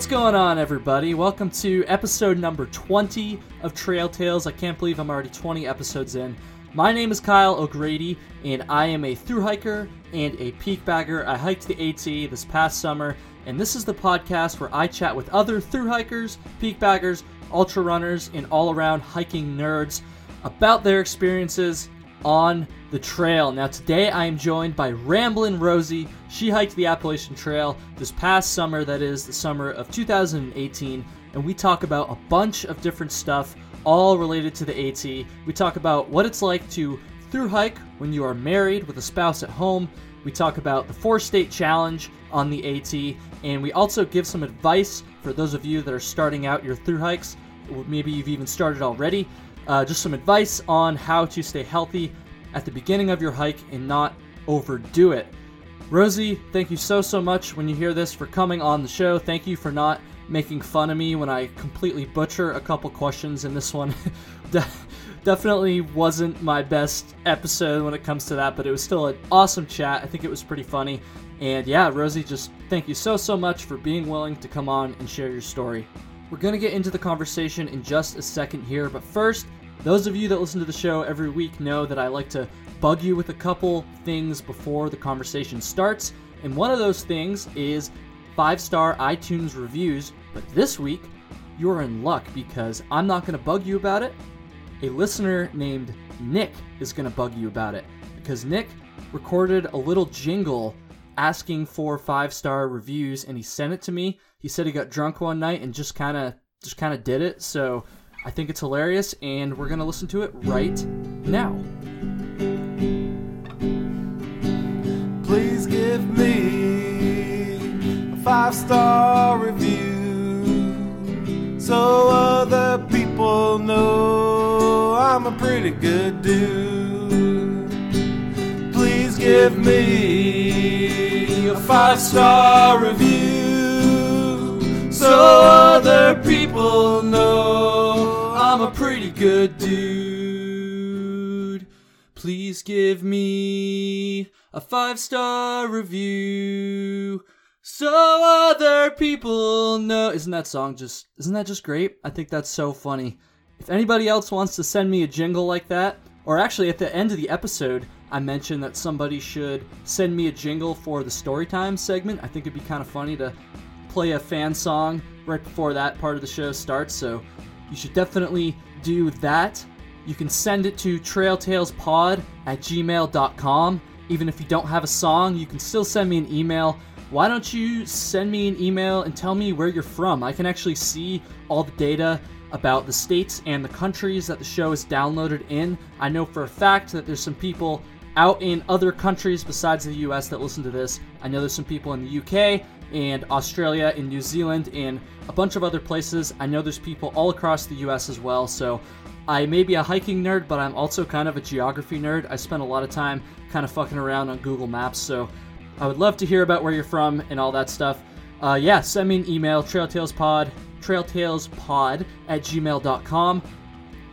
What's going on, everybody? Welcome to episode number 20 of Trail Tales. I can't believe I'm already 20 episodes in. My name is Kyle O'Grady, and I am a through hiker and a peak bagger. I hiked the AT this past summer, and this is the podcast where I chat with other through hikers, peak baggers, ultra runners, and all around hiking nerds about their experiences on the trail. Now, today I am joined by Ramblin' Rosie. She hiked the Appalachian Trail this past summer, that is the summer of 2018, and we talk about a bunch of different stuff, all related to the AT. We talk about what it's like to through hike when you are married with a spouse at home. We talk about the four state challenge on the AT, and we also give some advice for those of you that are starting out your through hikes. Maybe you've even started already. Uh, just some advice on how to stay healthy at the beginning of your hike and not overdo it. Rosie, thank you so, so much when you hear this for coming on the show. Thank you for not making fun of me when I completely butcher a couple questions in this one. De- definitely wasn't my best episode when it comes to that, but it was still an awesome chat. I think it was pretty funny. And yeah, Rosie, just thank you so, so much for being willing to come on and share your story. We're going to get into the conversation in just a second here, but first, those of you that listen to the show every week know that I like to bug you with a couple things before the conversation starts, and one of those things is five star iTunes reviews. But this week, you're in luck because I'm not going to bug you about it. A listener named Nick is going to bug you about it because Nick recorded a little jingle asking for five star reviews and he sent it to me. He said he got drunk one night and just kind of just kind of did it. So I think it's hilarious, and we're gonna listen to it right now. Please give me a five star review so other people know I'm a pretty good dude. Please give me a five star review so other people know good dude. Please give me a five star review so other people know. Isn't that song just, isn't that just great? I think that's so funny. If anybody else wants to send me a jingle like that, or actually at the end of the episode, I mentioned that somebody should send me a jingle for the storytime segment. I think it'd be kind of funny to play a fan song right before that part of the show starts, so you should definitely do that. You can send it to trailtalespod at gmail.com. Even if you don't have a song, you can still send me an email. Why don't you send me an email and tell me where you're from? I can actually see all the data about the states and the countries that the show is downloaded in. I know for a fact that there's some people out in other countries besides the US that listen to this. I know there's some people in the UK and Australia and New Zealand and a bunch of other places. I know there's people all across the US as well. So I may be a hiking nerd, but I'm also kind of a geography nerd. I spend a lot of time kind of fucking around on Google Maps. So I would love to hear about where you're from and all that stuff. Uh, yeah, send me an email, trailtalespod, trailtalespod at gmail.com.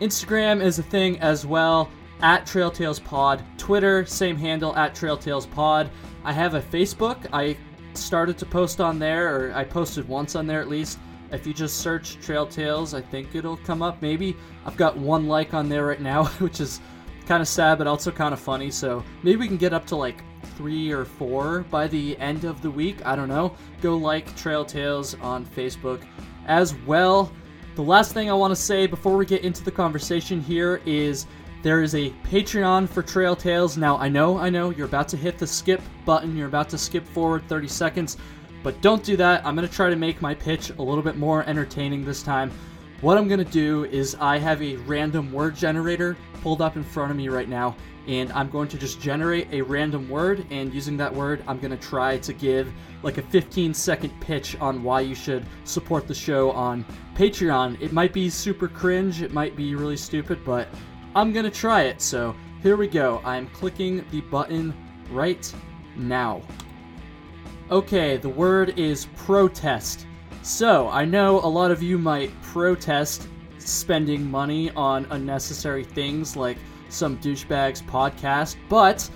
Instagram is a thing as well, at trailtalespod. Twitter, same handle, at trailtalespod. I have a Facebook. I started to post on there, or I posted once on there at least. If you just search Trail Tales, I think it'll come up. Maybe I've got one like on there right now, which is kind of sad, but also kind of funny. So maybe we can get up to like three or four by the end of the week. I don't know. Go like Trail Tales on Facebook as well. The last thing I want to say before we get into the conversation here is there is a Patreon for Trail Tales. Now, I know, I know, you're about to hit the skip button, you're about to skip forward 30 seconds, but don't do that. I'm going to try to make my pitch a little bit more entertaining this time. What I'm going to do is I have a random word generator pulled up in front of me right now, and I'm going to just generate a random word, and using that word, I'm going to try to give like a 15 second pitch on why you should support the show on Patreon. It might be super cringe, it might be really stupid, but I'm gonna try it, so here we go. I'm clicking the button right now. Okay, the word is protest. So, I know a lot of you might protest spending money on unnecessary things like some douchebags podcast, but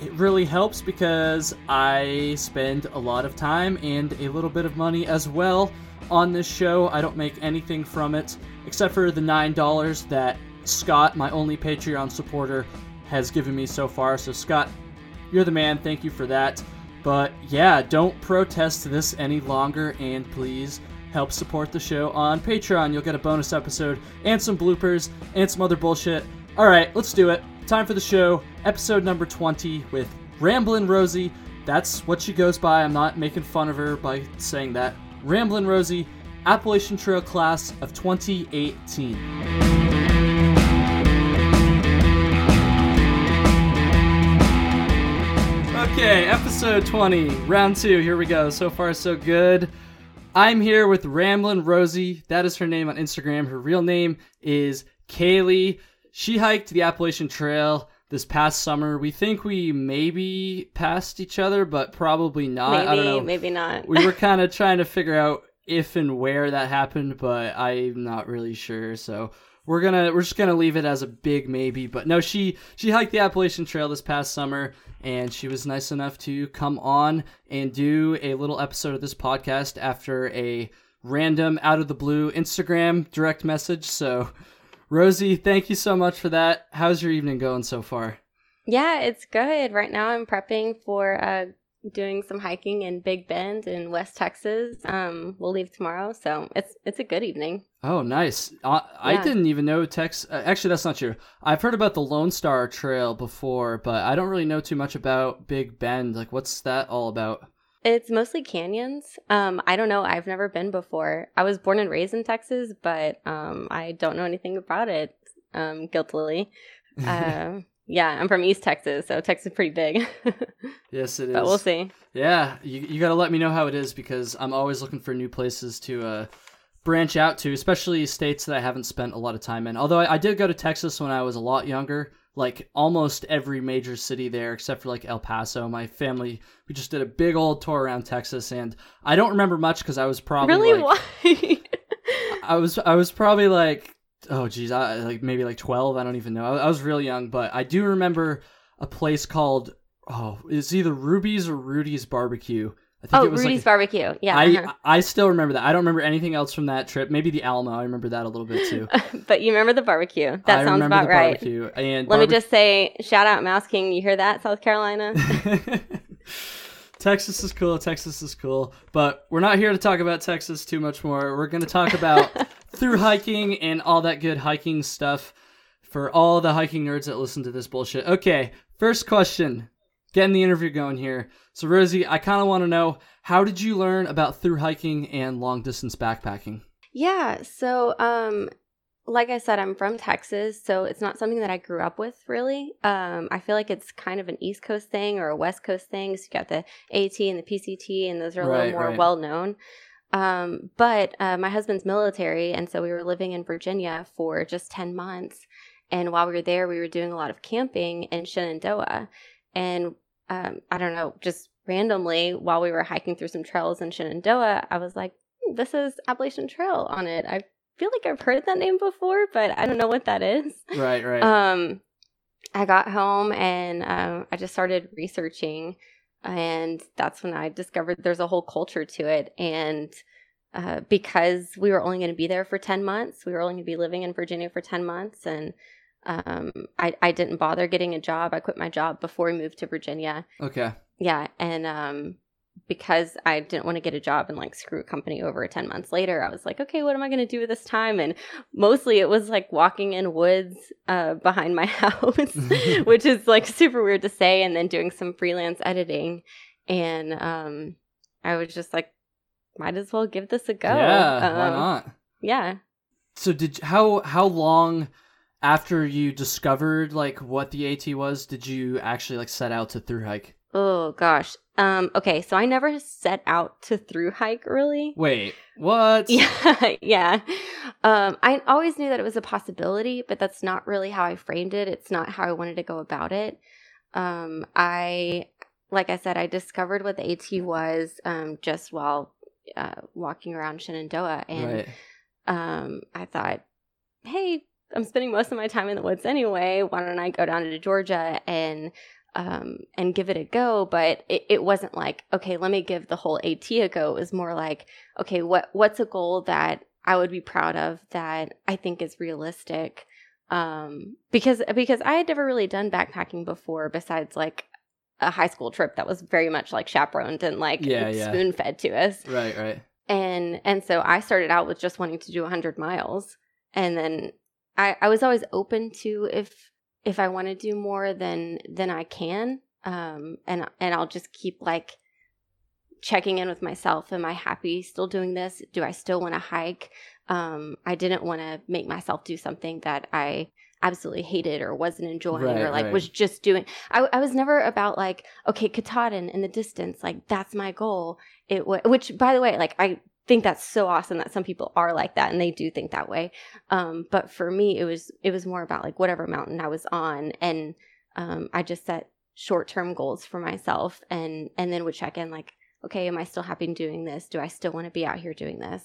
it really helps because I spend a lot of time and a little bit of money as well on this show. I don't make anything from it except for the $9 that Scott, my only Patreon supporter, has given me so far. So, Scott, you're the man. Thank you for that. But yeah, don't protest this any longer and please help support the show on Patreon. You'll get a bonus episode and some bloopers and some other bullshit. All right, let's do it. Time for the show. Episode number 20 with Ramblin' Rosie. That's what she goes by. I'm not making fun of her by saying that. Ramblin' Rosie, Appalachian Trail class of 2018. Okay, episode 20, round two. Here we go. So far, so good. I'm here with Ramblin' Rosie. That is her name on Instagram. Her real name is Kaylee. She hiked the Appalachian Trail this past summer. We think we maybe passed each other, but probably not. maybe, I don't know. maybe not. we were kind of trying to figure out if and where that happened, but I'm not really sure. So we're gonna we're just gonna leave it as a big maybe. But no, she she hiked the Appalachian Trail this past summer, and she was nice enough to come on and do a little episode of this podcast after a random out of the blue Instagram direct message. So. Rosie, thank you so much for that. How's your evening going so far? yeah, it's good. Right now, I'm prepping for uh, doing some hiking in Big Bend in West Texas. Um, we'll leave tomorrow, so it's it's a good evening. Oh, nice. I, I didn't even know Tex. Uh, actually, that's not true. I've heard about the Lone Star Trail before, but I don't really know too much about Big Bend. Like, what's that all about? It's mostly canyons. Um, I don't know. I've never been before. I was born and raised in Texas, but um, I don't know anything about it. Um, guiltily. Uh, yeah, I'm from East Texas, so Texas is pretty big. yes, it is. but we'll see. Yeah, you, you got to let me know how it is because I'm always looking for new places to uh, branch out to, especially states that I haven't spent a lot of time in. Although I, I did go to Texas when I was a lot younger, like almost every major city there except for like El Paso. My family, we just did a big old tour around Texas, and I don't remember much because I was probably really? like, Why? I was I was probably like oh geez I like maybe like twelve I don't even know I, I was real young but I do remember a place called oh it's either Ruby's or Rudy's barbecue I think oh, it was Rudy's like barbecue. Yeah. I uh-huh. I still remember that I don't remember anything else from that trip maybe the Alamo I remember that a little bit too but you remember the barbecue. That I sounds about the right. barbecue and Let me just say, shout out Mouse King. You hear that, South Carolina? Texas is cool. Texas is cool. But we're not here to talk about Texas too much more. We're going to talk about through hiking and all that good hiking stuff for all the hiking nerds that listen to this bullshit. Okay, first question. Getting the interview going here. So, Rosie, I kind of want to know how did you learn about through hiking and long distance backpacking? yeah. So, um, like I said, I'm from Texas, so it's not something that I grew up with really. Um, I feel like it's kind of an East Coast thing or a West Coast thing. So you got the AT and the PCT, and those are a Right, little more right. well known. Um, but uh, my husband's military, and so we were living in Virginia for just 10 months. And while we were there, we were doing a lot of camping in Shenandoah. And um, I don't know, just randomly while we were hiking through some trails in Shenandoah, I was like, "Hmm, this is Appalachian Trail on it. I feel like I've heard that name before, but I don't know what that is. Right, right. Um, I got home and um, I just started researching, and that's when I discovered there's a whole culture to it. And uh, because we were only going to be there for 10 months, we were only going to be living in Virginia for 10 months. And um, I, I didn't bother getting a job. I quit my job before we moved to Virginia. okay. Yeah. And um, because I didn't want to get a job and like screw a company over 10 months later, I was like, okay, what am I going to do with this time? And mostly it was like walking in woods uh, behind my house, which is like super weird to say, and then doing some freelance editing. And um, I was just like, might as well give this a go. Yeah, why Um, not? Yeah. So did how how long after you discovered like what the AT was did you actually like set out to through hike? Oh gosh. Um, okay, so I never set out to through hike really. Wait, what? Yeah, yeah. Um, I always knew that it was a possibility, but that's not really how I framed it. It's not how I wanted to go about it. Um, I, like I said, I discovered what the AT was um, just while uh, walking around Shenandoah, and right. um, I thought, hey, I'm spending most of my time in the woods anyway. Why don't I go down to Georgia and um, and give it a go. But it, it wasn't like, okay, let me give the whole AT a go. It was more like, okay, what what's a goal that I would be proud of that I think is realistic? Um, because because I had never really done backpacking before, besides like a high school trip that was very much like chaperoned and like Yeah, yeah. spoon fed to us Right, right. and and so i started out with just wanting to do 100 miles and then i i was always open to if if i want to do more than than i can um and and i'll just keep like checking in with myself. Am i happy still doing this? Do i still want to hike? Um i didn't want to make myself do something that i absolutely hated or wasn't enjoying Right, or like right. was just doing. I, I was never about like okay katahdin in the distance like that's my goal. It was which by the way like i think that's so awesome that some people are like that and they do think that way. Um but for me it was it was more about like whatever mountain i was on and um i just set short-term goals for myself and and then would check in like okay am i still happy doing this? Do i still want to be out here doing this?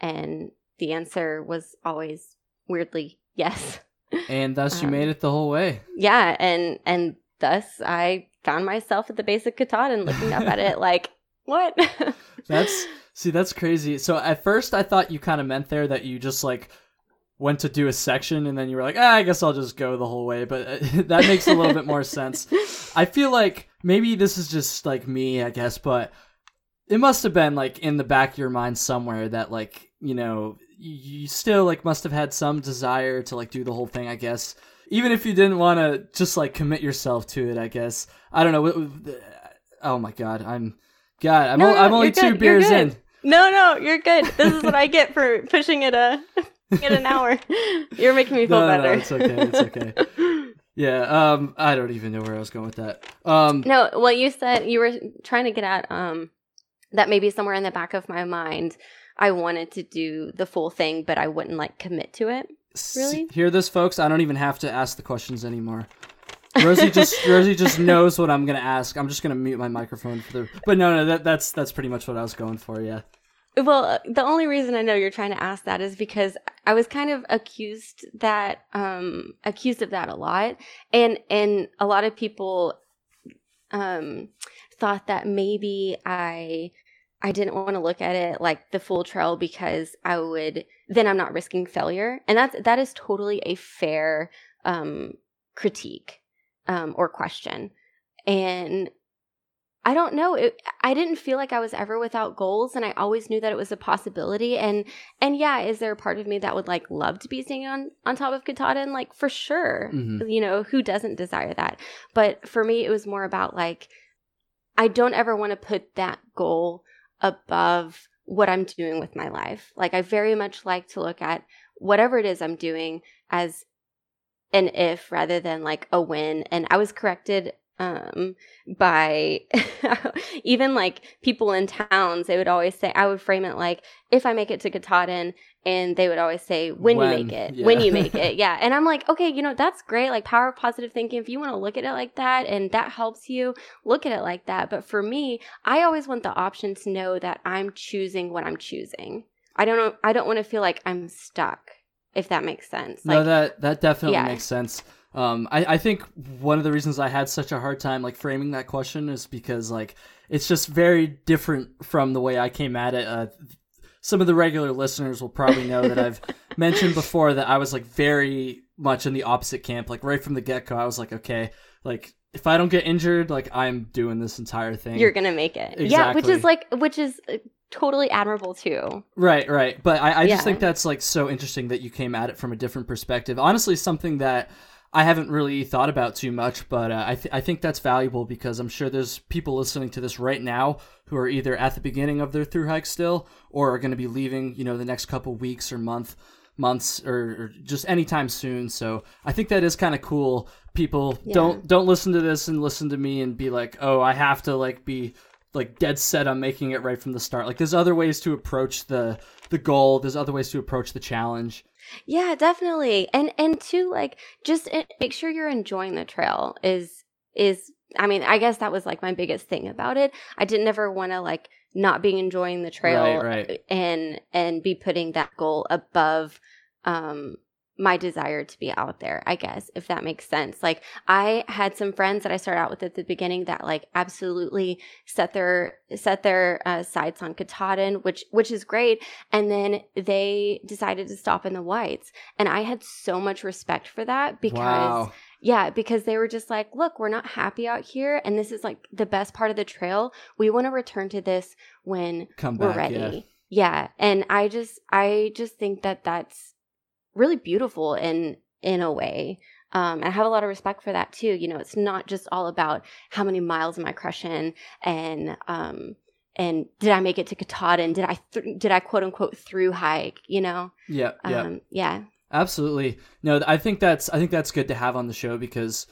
And the answer was always weirdly yes. And thus you Um, made it the whole way. yeah and and thus i found myself at the base of katahdin looking up at it like what That's see, that's crazy. So at first I thought you kind of meant there that you just like went to do a section and then you were like, ah, I guess I'll just go the whole way. But uh, that makes a little bit more sense. I feel like maybe this is just like me, I guess, but it must have been like in the back of your mind somewhere that like you know you still like must have had some desire to like do the whole thing. I guess even if you didn't want to just like commit yourself to it. I guess I don't know. what- Oh my god, I'm God. I'm No, no, I'm only two good, beers in. No, no, you're good. This is what I get for pushing it a in an hour. You're making me feel No, no, better. no, it's okay. It's okay. Yeah. Um. I don't even know where I was going with that. Um. no, well, you said you were trying to get at um that maybe somewhere in the back of my mind I wanted to do the full thing, but I wouldn't like commit to it. S- Really? Hear this, folks? I don't even have to ask the questions anymore. Rosie just Rosie just knows what I'm gonna ask. I'm just gonna mute my microphone for the. But no, no, that that's that's pretty much what I was going for. Yeah. Well, uh, the only reason I know you're trying to ask that is because I was kind of accused that um accused of that a lot and and a lot of people um thought that maybe I I didn't want to look at it like the full trail because I would then I'm not risking failure. And that's that is totally a fair um critique um or question. And I don't know. It, I didn't feel like I was ever without goals, and I always knew that it was a possibility. And and yeah, is there a part of me that would like love to be staying on on top of Katahdin? Like for sure, Mhm. you know who doesn't desire that? But for me, it was more about like I don't ever want to put that goal above what I'm doing with my life. Like I very much like to look at whatever it is I'm doing as an if rather than like a win. And I was corrected um by even like people in towns they would always say i would frame it like if i make it to katahdin and they would always say when, When, you make it yeah. when you make it yeah. And i'm like okay you know that's great like power of positive thinking. If you want to look at it like that and that helps you look at it like that. But for me i always want the option to know that i'm choosing what i'm choosing. I don't know i don't want to feel like i'm stuck if that makes sense no, that that definitely Yeah. makes sense. Um, I, I think one of the reasons I had such a hard time like framing that question is because like it's just very different from the way I came at it. Uh, some of the regular listeners will probably know that I've mentioned before that I was like very much in the opposite camp. Like right from the get go, I was like, okay, like if I don't get injured, like I'm doing this entire thing. you're gonna make it yeah which is like which is uh, totally admirable too Right, right. But I, I Yeah. just think that's like so interesting that you came at it from a different perspective. Honestly, something that I haven't really thought about too much, but uh, I, th- I think that's valuable because I'm sure there's people listening to this right now who are either at the beginning of their through hike still or are going to be leaving, you know, the next couple weeks or month months or, or just anytime soon. So I think that is kind of cool. People Yeah. don't don't listen to this and listen to me and be like, oh, I have to like be like dead set on making it right from the start. Like there's other ways to approach the the goal. There's other ways to approach the challenge. Yeah, definitely. And and two, like just make sure you're enjoying the trail is is I mean, I guess that was like my biggest thing about it. I didn't ever want to like not be enjoying the trail Right, right. and and be putting that goal above um my desire to be out there, I guess, if that makes sense. Like I had some friends that I started out with at the beginning that like absolutely set their set their uh, sights on Katahdin, which which is great, and then they decided to stop in the whites, and I had so much respect for that because. Wow. Yeah, because they were just like, look, we're not happy out here, and this is like the best part of the trail. We want to return to this when Come we're back. ready. Yeah. Yeah. and I just, I just think that that's really beautiful in in a way. Um, and I have a lot of respect for that too. You know, it's not just all about how many miles am I crushing, and um, and did I make it to Katahdin? Did I th- did I quote unquote through hike? You know, Yeah. Yeah. um, yeah, Absolutely. No, I think that's I think that's good to have on the show because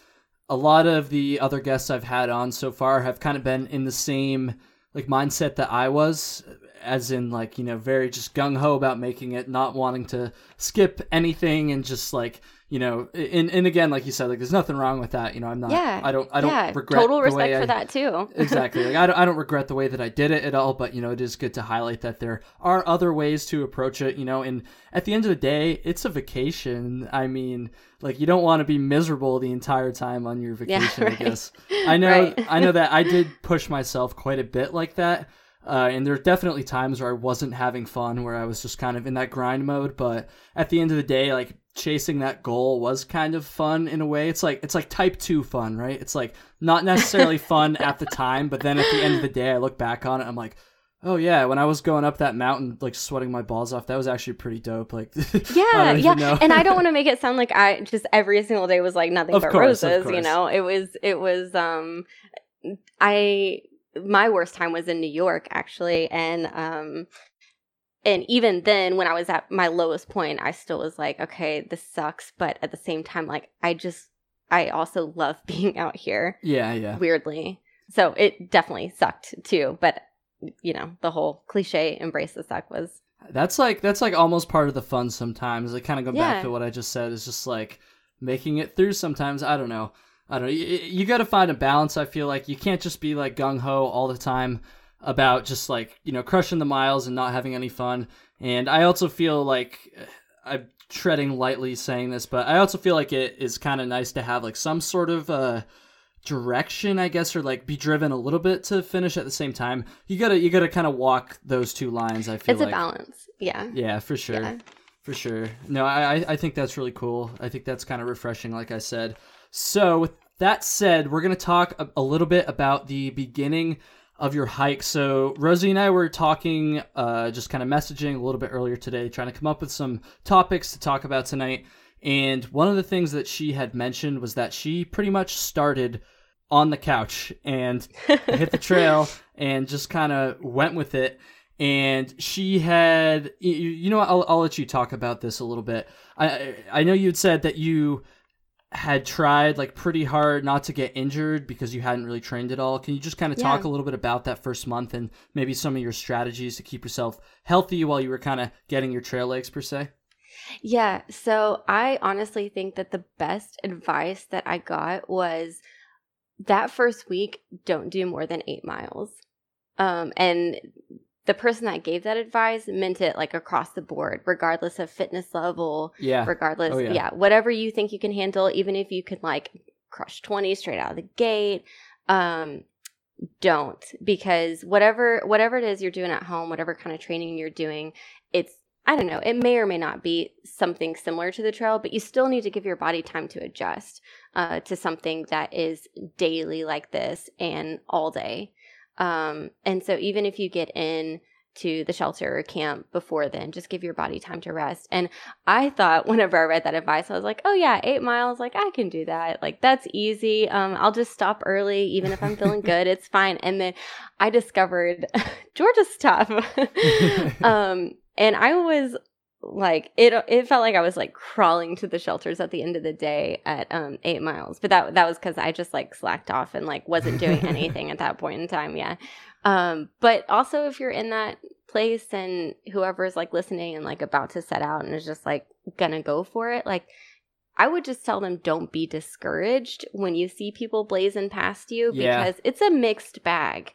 a lot of the other guests I've had on so far have kind of been in the same like mindset that I was as in like, you know, very just gung ho about making it, not wanting to skip anything and just like, you know, and and again like you said like there's nothing wrong with that, you know, I'm not yeah. I don't I don't yeah. regret total respect way for I, that too. exactly. Like I don't, I don't regret the way that I did it at all, but you know, it is good to highlight that there are other ways to approach it, you know, and at the end of the day, it's a vacation. I mean, like you don't want to be miserable the entire time on your Yeah, vacation, I right. guess. I know Right. I know that I did push myself quite a bit like that. Uh, and there are definitely times where I wasn't having fun, where I was just kind of in that grind mode. But at the end of the day, like chasing that goal was kind of fun in a way. It's like it's like type two fun, right? It's like not necessarily fun at the time, but then at the end of the day, I look back on it, I'm like, oh yeah, when I was going up that mountain, like sweating my balls off, that was actually pretty dope. Like, Yeah, yeah. and I don't want to make it sound like I just every single day was like nothing Of but course, roses, you know. It was it was um I my worst time was in New York actually and um and even then when I was at my lowest point, I still was like, okay, this sucks, but at the same time like I just I also love being out here yeah, yeah. weirdly. So it definitely sucked too, but you know, the whole cliche embrace the suck was That's like that's like almost part of the fun sometimes. Like kind of go back to what I just said is just like making it through sometimes. I don't know. I don't know. You, you got to find a balance. I feel like you can't just be like gung ho all the time about just like you know crushing the miles and not having any fun. And I also feel like uh, I'm treading lightly saying this, but I also feel like it is kind of nice to have like some sort of uh direction i guess or like be driven a little bit to finish at the same time you gotta you gotta kind of walk those two lines i feel it's like a balance. Yeah. yeah, for sure. Yeah. For sure. No, I, I- I think that's really cool. I think that's kind of refreshing, like I said. So, with that said, we're going to talk a, a little bit about the beginning of your hike. So, Rosie and I were talking, uh, just kind of messaging a little bit earlier today, trying to come up with some topics to talk about tonight. And one of the things that she had mentioned was that she pretty much started on the couch and hit the trail and just kind of went with it. And she had, you, you know, what, I'll, I'll let you talk about this a little bit. I I know you had said that you had tried like pretty hard not to get injured because you hadn't really trained at all. Can you just kind of talk Yeah. a little bit about that first month and maybe some of your strategies to keep yourself healthy while you were kind of getting your trail legs per se? Yeah. So I honestly think that the best advice that I got was that first week, don't do more than eight miles. Um, and the person that gave that advice meant it like across the board, regardless of fitness level, Yeah. regardless, Oh, yeah. yeah. whatever you think you can handle, even if you can like crush 20 straight out of the gate. Um, don't because whatever whatever it is you're doing at home whatever kind of training you're doing it's i don't know it may or may not be something similar to the trail but you still need to give your body time to adjust uh, to something that is daily like this and all day um, and so even if you get in to the shelter or camp before then just give your body time to rest. And i thought whenever i read that advice i was like oh yeah eight miles like i can do that. Like that's easy. Um, i'll just stop early even if i'm feeling good it's fine. And then i discovered georgia's tough um, and i was like it it felt like i was like crawling to the shelters at the end of the day at um eight miles but that that was because i just like slacked off and like wasn't doing anything at that point in time yeah um but also if you're in that place and whoever's like listening and like about to set out and is just like gonna go for it like I would just tell them don't be discouraged when you see people blazing past you Yeah. because it's a mixed bag.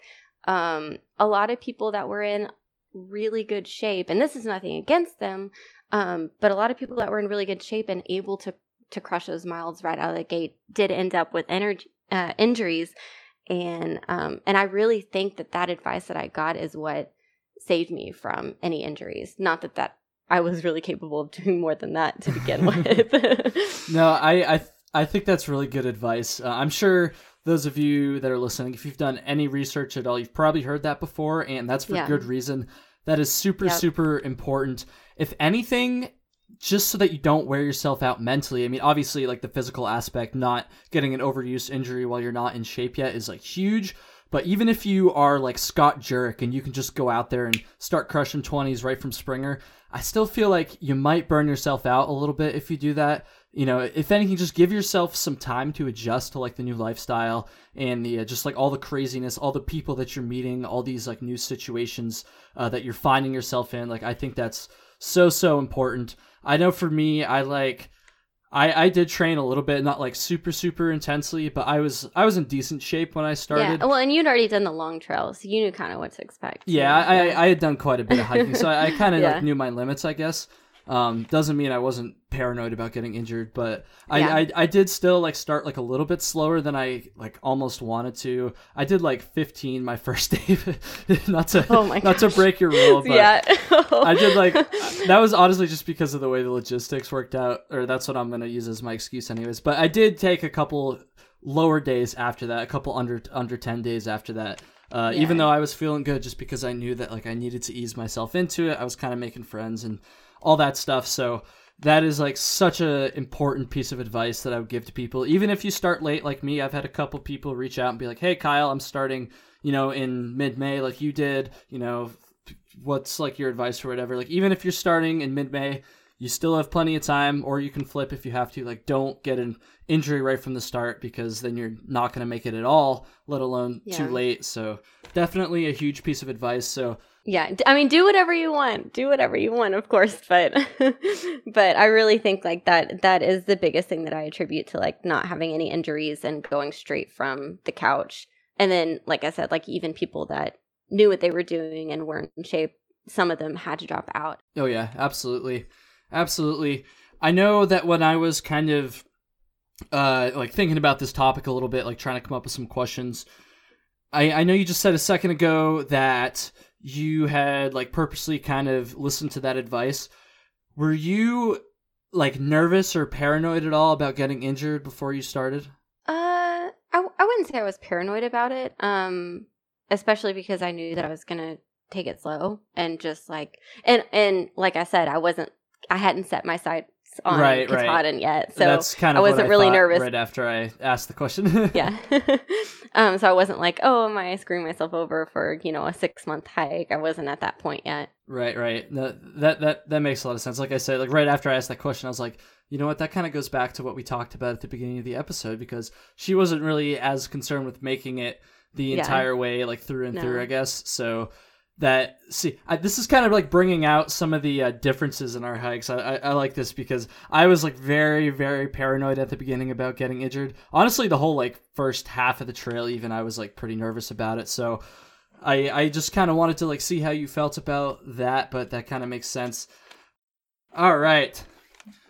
Um, a lot of people that were in really good shape, and this is nothing against them, um, but a lot of people that were in really good shape and able to to crush those miles right out of the gate did end up with energy uh, injuries, and um, and I really think that that advice that I got is what saved me from any injuries. Not that that I was really capable of doing more than that to begin with. no, I I I think that's really good advice. Uh, I'm sure those of you that are listening, if you've done any research at all, you've probably heard that before, and that's for yeah. good reason. That is super yep. super important. If anything, just so that you don't wear yourself out mentally. I mean, obviously, like the physical aspect, not getting an overuse injury while you're not in shape yet is like huge. But even if you are like Scott Jurek and you can just go out there and start crushing 20s right from Springer, I still feel like you might burn yourself out a little bit if you do that. You know, if anything, just give yourself some time to adjust to like the new lifestyle and the uh, just like all the craziness, all the people that you're meeting, all these like new situations uh, that you're finding yourself in. Like, I think that's so so important. I know for me, I like I, I did train a little bit, not like super super intensely, but I was I was in decent shape when I started. Yeah, well, and you'd already done the long trails, so you knew kind of what to expect. Yeah, I, I had done quite a bit of hiking, so I, I kind of yeah. like knew my limits, I guess. Um, doesn't mean I wasn't paranoid about getting injured, but I, yeah. I, I did still like start like a little bit slower than I like almost wanted to. I did like 15 my first day, not to oh not gosh. to break your rule, but yeah. I did like that was honestly just because of the way the logistics worked out, or that's what I'm gonna use as my excuse anyways. But I did take a couple lower days after that, a couple under under 10 days after that. Uh, yeah. Even though I was feeling good, just because I knew that like I needed to ease myself into it, I was kind of making friends and all that stuff. So that is like such a important piece of advice that I would give to people. Even if you start late like me, I've had a couple people reach out and be like, "Hey Kyle, I'm starting, you know, in mid-May like you did, you know, what's like your advice or whatever." Like even if you're starting in mid-May, you still have plenty of time or you can flip if you have to. Like don't get an injury right from the start because then you're not going to make it at all, let alone yeah. too late. So, definitely a huge piece of advice. So, yeah, I mean, do whatever you want. Do whatever you want, of course, but but I really think like that that is the biggest thing that I attribute to like not having any injuries and going straight from the couch. And then like I said, like even people that knew what they were doing and weren't in shape, some of them had to drop out. Oh yeah, absolutely. Absolutely. I know that when I was kind of uh like thinking about this topic a little bit, like trying to come up with some questions, I I know you just said a second ago that you had like purposely kind of listened to that advice. Were you like nervous or paranoid at all about getting injured before you started? Uh, I, I wouldn't say I was paranoid about it. Um, especially because I knew that I was gonna take it slow and just like and and like I said, I wasn't I hadn't set my sight on right, Katahdin right. yet, so that's kind of I wasn't I really nervous right after I asked the question. yeah, um, so I wasn't like, oh, am I screwing myself over for you know a six month hike? I wasn't at that point yet. Right, right. No, that that that makes a lot of sense. Like I said, like right after I asked that question, I was like, you know what? That kind of goes back to what we talked about at the beginning of the episode because she wasn't really as concerned with making it the yeah. entire way, like through and no. through. I guess so that see I, this is kind of like bringing out some of the uh, differences in our hikes. I, I, I, like this because i was like very very paranoid at the beginning about getting injured. Honestly the whole like first half of the trail even i was like pretty nervous about it. So i i just kind of wanted to like see how you felt about that but that kind of makes sense. All right.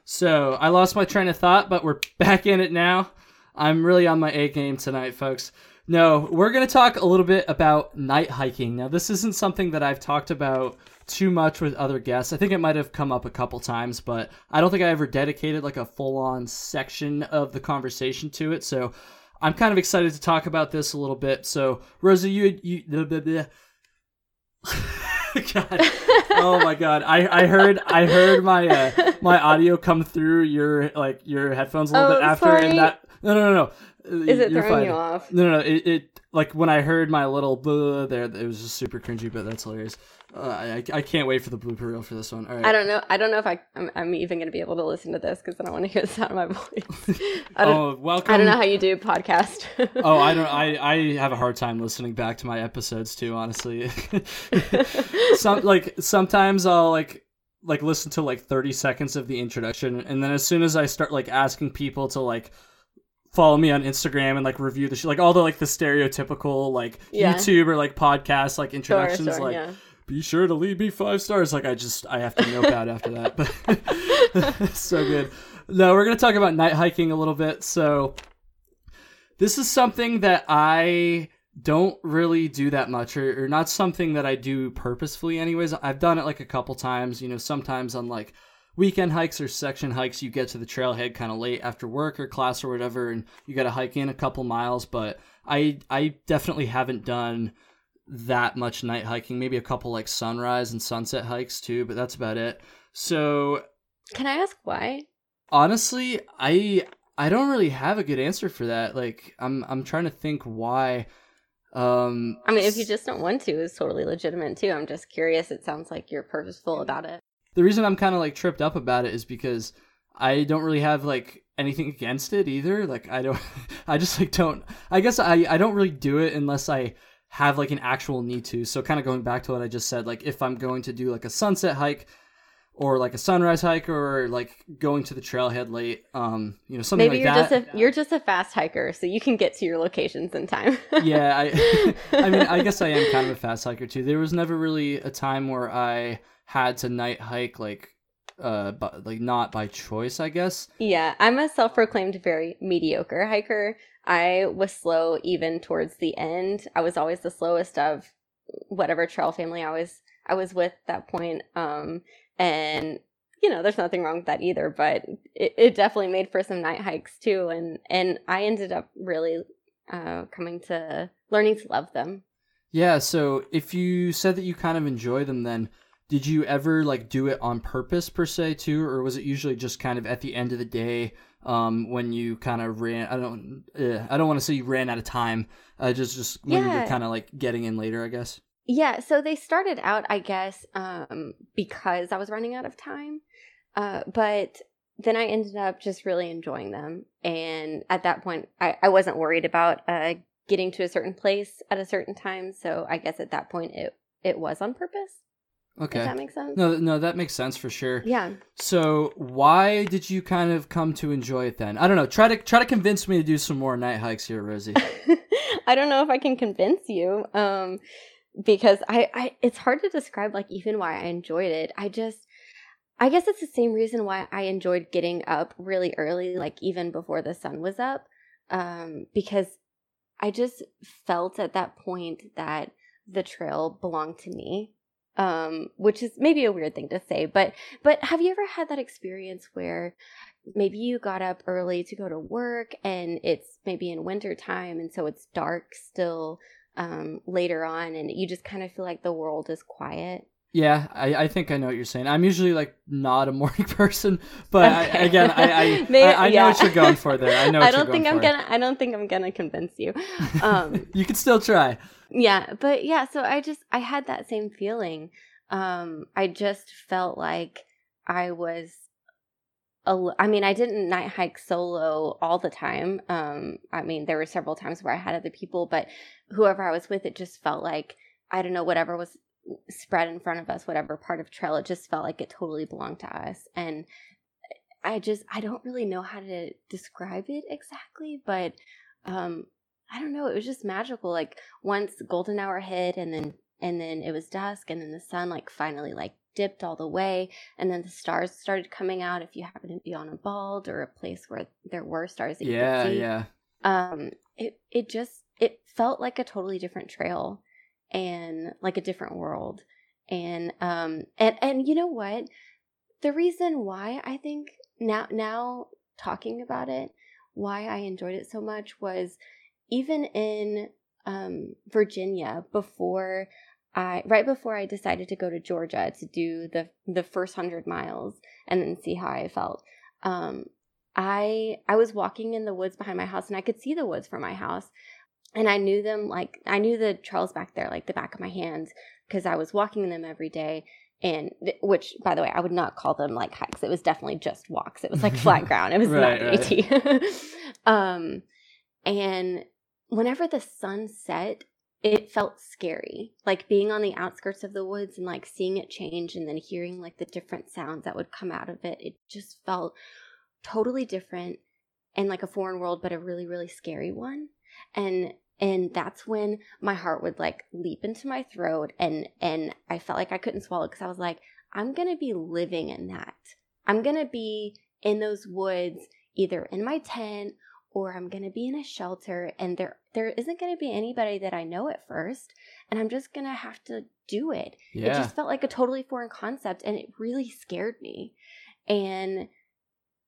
So i lost my train of thought but we're back in it now. I'm really on my a game tonight folks no, we're going to talk a little bit about night hiking. Now, this isn't something that I've talked about too much with other guests. I think it might have come up a couple times, but I don't think I ever dedicated like a full on section of the conversation to it. So I'm kind of excited to talk about this a little bit. So, Rosa, you. you blah, blah, blah. God. Oh my god. I, I heard I heard my uh, my audio come through your like your headphones a little oh, bit after sorry. and that no no no no is it You're throwing fine. you off? No, no, no. It, it like when I heard my little there, it was just super cringy, but that's hilarious. Uh, I, I can't wait for the blooper reel for this one. All right. I don't know. I don't know if I I'm, I'm even going to be able to listen to this because I don't want to hear the sound of my voice. I don't, oh, welcome. I don't know how you do podcast. oh, I don't. I I have a hard time listening back to my episodes too. Honestly, some like sometimes I'll like like listen to like 30 seconds of the introduction and then as soon as i start like asking people to like follow me on Instagram and like review the show, like all the like the stereotypical like yeah. YouTube or like podcast like introductions. Sure, sure, like yeah. be sure to leave me five stars. Like I just I have to nope out after that. But so good. No, we're gonna talk about night hiking a little bit. So this is something that I don't really do that much or, or not something that I do purposefully anyways. I've done it like a couple times, you know, sometimes on like weekend hikes or section hikes you get to the trailhead kind of late after work or class or whatever and you got to hike in a couple miles, but I I definitely haven't done that much night hiking, maybe a couple like sunrise and sunset hikes too, but that's about it. So Can I ask why? honestly, I I don't really have a good answer for that. Like I'm I'm trying to think why um I mean, if you just don't want to, is totally legitimate too. I'm just curious. It sounds like you're purposeful about it. The reason I'm kind of like tripped up about it is because I don't really have like anything against it either. Like I don't, I just like don't. I guess I I don't really do it unless I have like an actual need to. So kind of going back to what I just said, like if I'm going to do like a sunset hike or like a sunrise hike or like going to the trailhead late, um, you know something Maybe like you're that. just a you're just a fast hiker, so you can get to your locations in time. yeah, I, I mean, I guess I am kind of a fast hiker too. There was never really a time where I had to night hike like, uh, but like not by choice, I guess. Yeah, I'm a self-proclaimed very mediocre hiker. I was slow even towards the end. I was always the slowest of whatever trail family I was I was with that point. Um, and you know, there's nothing wrong with that either. But it, it definitely made for some night hikes too, and and I ended up really uh, coming to learning to love them. Yeah. So if you said that you kind of enjoy them, then did you ever like do it on purpose per se too, or was it usually just kind of at the end of the day? Um, when you kind of ran, I don't, uh, I don't want to say you ran out of time. Uh, just, just when you were kind of like getting in later, I guess. Yeah, so they started out, I guess, um, because I was running out of time. Uh, but then I ended up just really enjoying them. And at that point, I, I wasn't worried about uh, getting to a certain place at a certain time. So I guess at that point, it, it was on purpose. Okay. If that makes sense. No, no, that makes sense for sure. Yeah. So why did you kind of come to enjoy it then? I don't know. Try to try to convince me to do some more night hikes here, Rosie. I don't know if I can convince you. Um, because I, I, it's hard to describe like even why I enjoyed it. I just, I guess it's the same reason why I enjoyed getting up really early, like even before the sun was up. Um, because I just felt at that point that the trail belonged to me. Um, which is maybe a weird thing to say, but but have you ever had that experience where maybe you got up early to go to work and it's maybe in winter time and so it's dark still um, later on and you just kind of feel like the world is quiet yeah, I, I think I know what you're saying. I'm usually like not a morning person, but I, again, I I, Maybe- I, I know yeah. what you're going for there. I know. I don't think i'm for. gonna i don't think i'm gonna convince you um you can still try. Yeah but yeah so i just i had that same feeling um i just felt like i was al- I mean, I didn't night hike solo all the time. Um, I mean, there were several times where I had other people, but whoever I was with, it just felt like I don't know whatever was spread in front of us, whatever part of trail, it just felt like it totally belonged to us. And I just I don't really know how to describe it exactly, but um, I don't know. It was just magical. Like once golden hour hit, and then and then it was dusk, and then the sun like finally like dipped all the way, and then the stars started coming out. If you happen to be on a bald or a place where there were stars that you Yeah, could see, yeah. um, it it just it felt like a totally different trail, and like a different world, and um and and you know what, the reason why I think now now talking about it, why I enjoyed it so much was even in um, Virginia before I right before I decided to go to Georgia to do the the first hundred miles and then see how I felt. Um, I I was walking in the woods behind my house and I could see the woods from my house, and I knew them like I knew the trails back there like the back of my hands because I was walking them every day. And th- which, by the way, I would not call them like hikes. It was definitely just walks. It was like flat ground. It was Right, not AT. um, and whenever the sun set, it felt scary. Like being on the outskirts of the woods and like seeing it change and then hearing like the different sounds that would come out of it. It just felt totally different and like a foreign world, but a really, really scary one. And and that's when my heart would like leap into my throat and and I felt like I couldn't swallow cuz I was like I'm to be living in that. I'm to be in those woods either in my tent or I'm going to be in a shelter and there there isn't going to be anybody that I know at first and I'm just going to have to do it. Yeah. It just felt like a totally foreign concept and it really scared me. And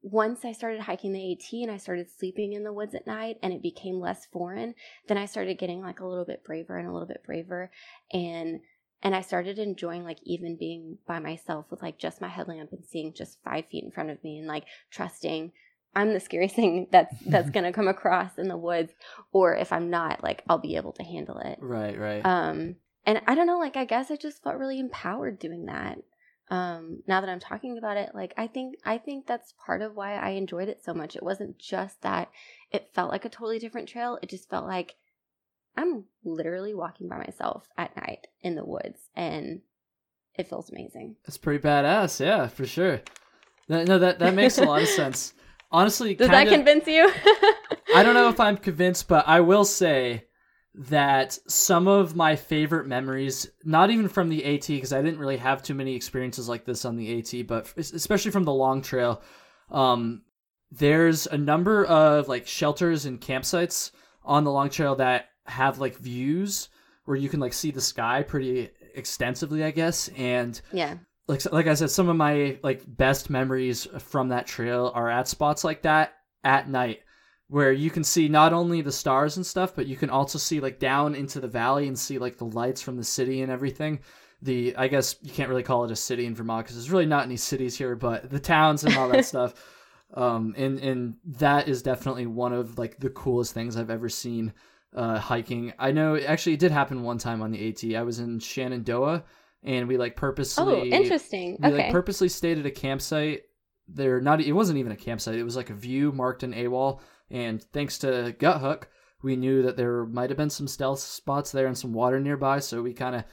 once I started hiking the AT and I started sleeping in the woods at night and it became less foreign, then I started getting like a little bit braver and a little bit braver and and I started enjoying like even being by myself with like just my headlamp and seeing just five feet in front of me and like trusting I'm the scariest thing that's that's gonna come across in the woods, or if I'm not, like I'll be able to handle it. Right, right. Um, and I don't know, like I guess I just felt really empowered doing that. Um, now that I'm talking about it, like I think I think that's part of why I enjoyed it so much. It wasn't just that it felt like a totally different trail. It just felt like I'm literally walking by myself at night in the woods, and it feels amazing. That's pretty badass. Yeah, for sure. No, that that makes a lot of sense. Honestly, Does kinda, that convince you? I don't know if I'm convinced, but I will say that some of my favorite memories, not even from the AT, because I didn't really have too many experiences like this on the AT, but especially from the long trail, um, there's a number of like shelters and campsites on the long trail that have like views where you can like see the sky pretty extensively, I guess, and yeah. Like like I said, some of my like best memories from that trail are at spots like that at night, where you can see not only the stars and stuff, but you can also see like down into the valley and see like the lights from the city and everything. The I guess you can't really call it a city in Vermont because there's really not any cities here, but the towns and all that stuff. Um, and and that is definitely one of like the coolest things I've ever seen uh, hiking. I know actually it did happen one time on the AT. I was in Shenandoah and we like purposely Oh, interesting. we okay. like purposely stayed at a campsite. There not it wasn't even a campsite. It was like a view marked in AWOL. And thanks to Guthook, we knew that there might have been some stealth spots there and some water nearby. So we kind of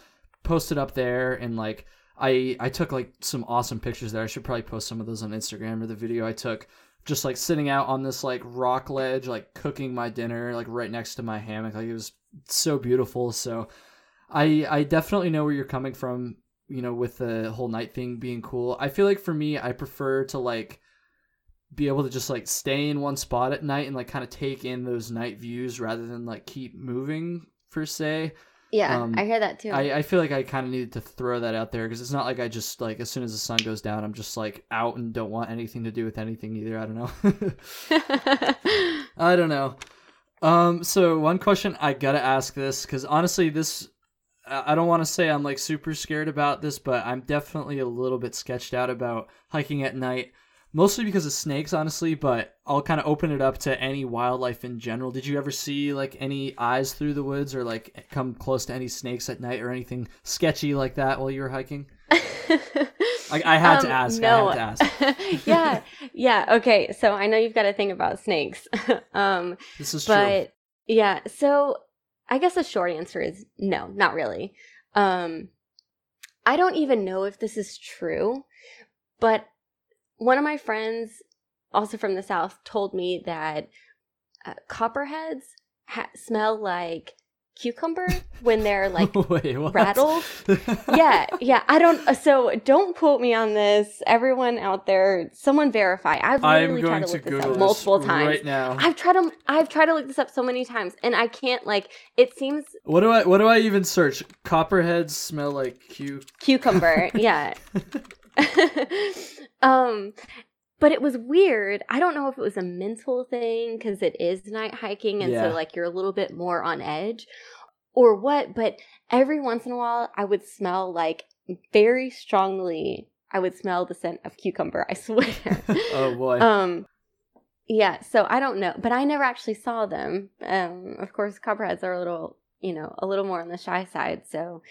posted up there and like I I took like some awesome pictures there. I should probably post some of those on Instagram or the video I took just like sitting out on this like rock ledge, like cooking my dinner, like right next to my hammock. Like it was so beautiful. So I I definitely know where you're coming from, you know, with the whole night thing being cool. I feel like for me, I prefer to like be able to just like stay in one spot at night and like kind of take in those night views rather than like keep moving per se. yeah, um, I hear that too. I, I feel like I kind of needed to throw that out there because it's not like I just like as soon as the sun goes down, I'm just like out and don't want anything to do with anything either. I don't know. I don't know. Um, so one question I gotta ask this because honestly, this I don't want to say I'm like super scared about this, but I'm definitely a little bit sketched out about hiking at night. Mostly because of snakes, honestly, but I'll kind of open it up to any wildlife in general. Did you ever see like any eyes through the woods or like come close to any snakes at night or anything sketchy like that while you were hiking? I, I had to Um, ask. No. I had to ask. yeah, yeah. Okay, so I know you've got a thing about snakes, um, This is true. but yeah. So I guess the short answer is no, not really. Um, I don't even know if this is true, but one of my friends, also from the south, told me that uh, copperheads ha- smell like cucumber when they're like Wait, rattled. yeah, yeah. I don't. So don't quote me on this. Everyone out there, someone verify. I've literally going tried to to look this Google up this multiple times. right now. I've tried to. I've tried to look this up so many times, and I can't. Like, it seems What do I what do I even search? Copperheads smell like cu cucumber. yeah. um, but it was weird. I don't know if it was a mental thing because it is night hiking, and Yeah. so like you're a little bit more on edge, or what. But every once in a while, I would smell like very strongly. I would smell the scent of cucumber. I swear. Oh boy. um, yeah. So I don't know, but I never actually saw them. Um, of course, copperheads are a little, you know, a little more on the shy side. So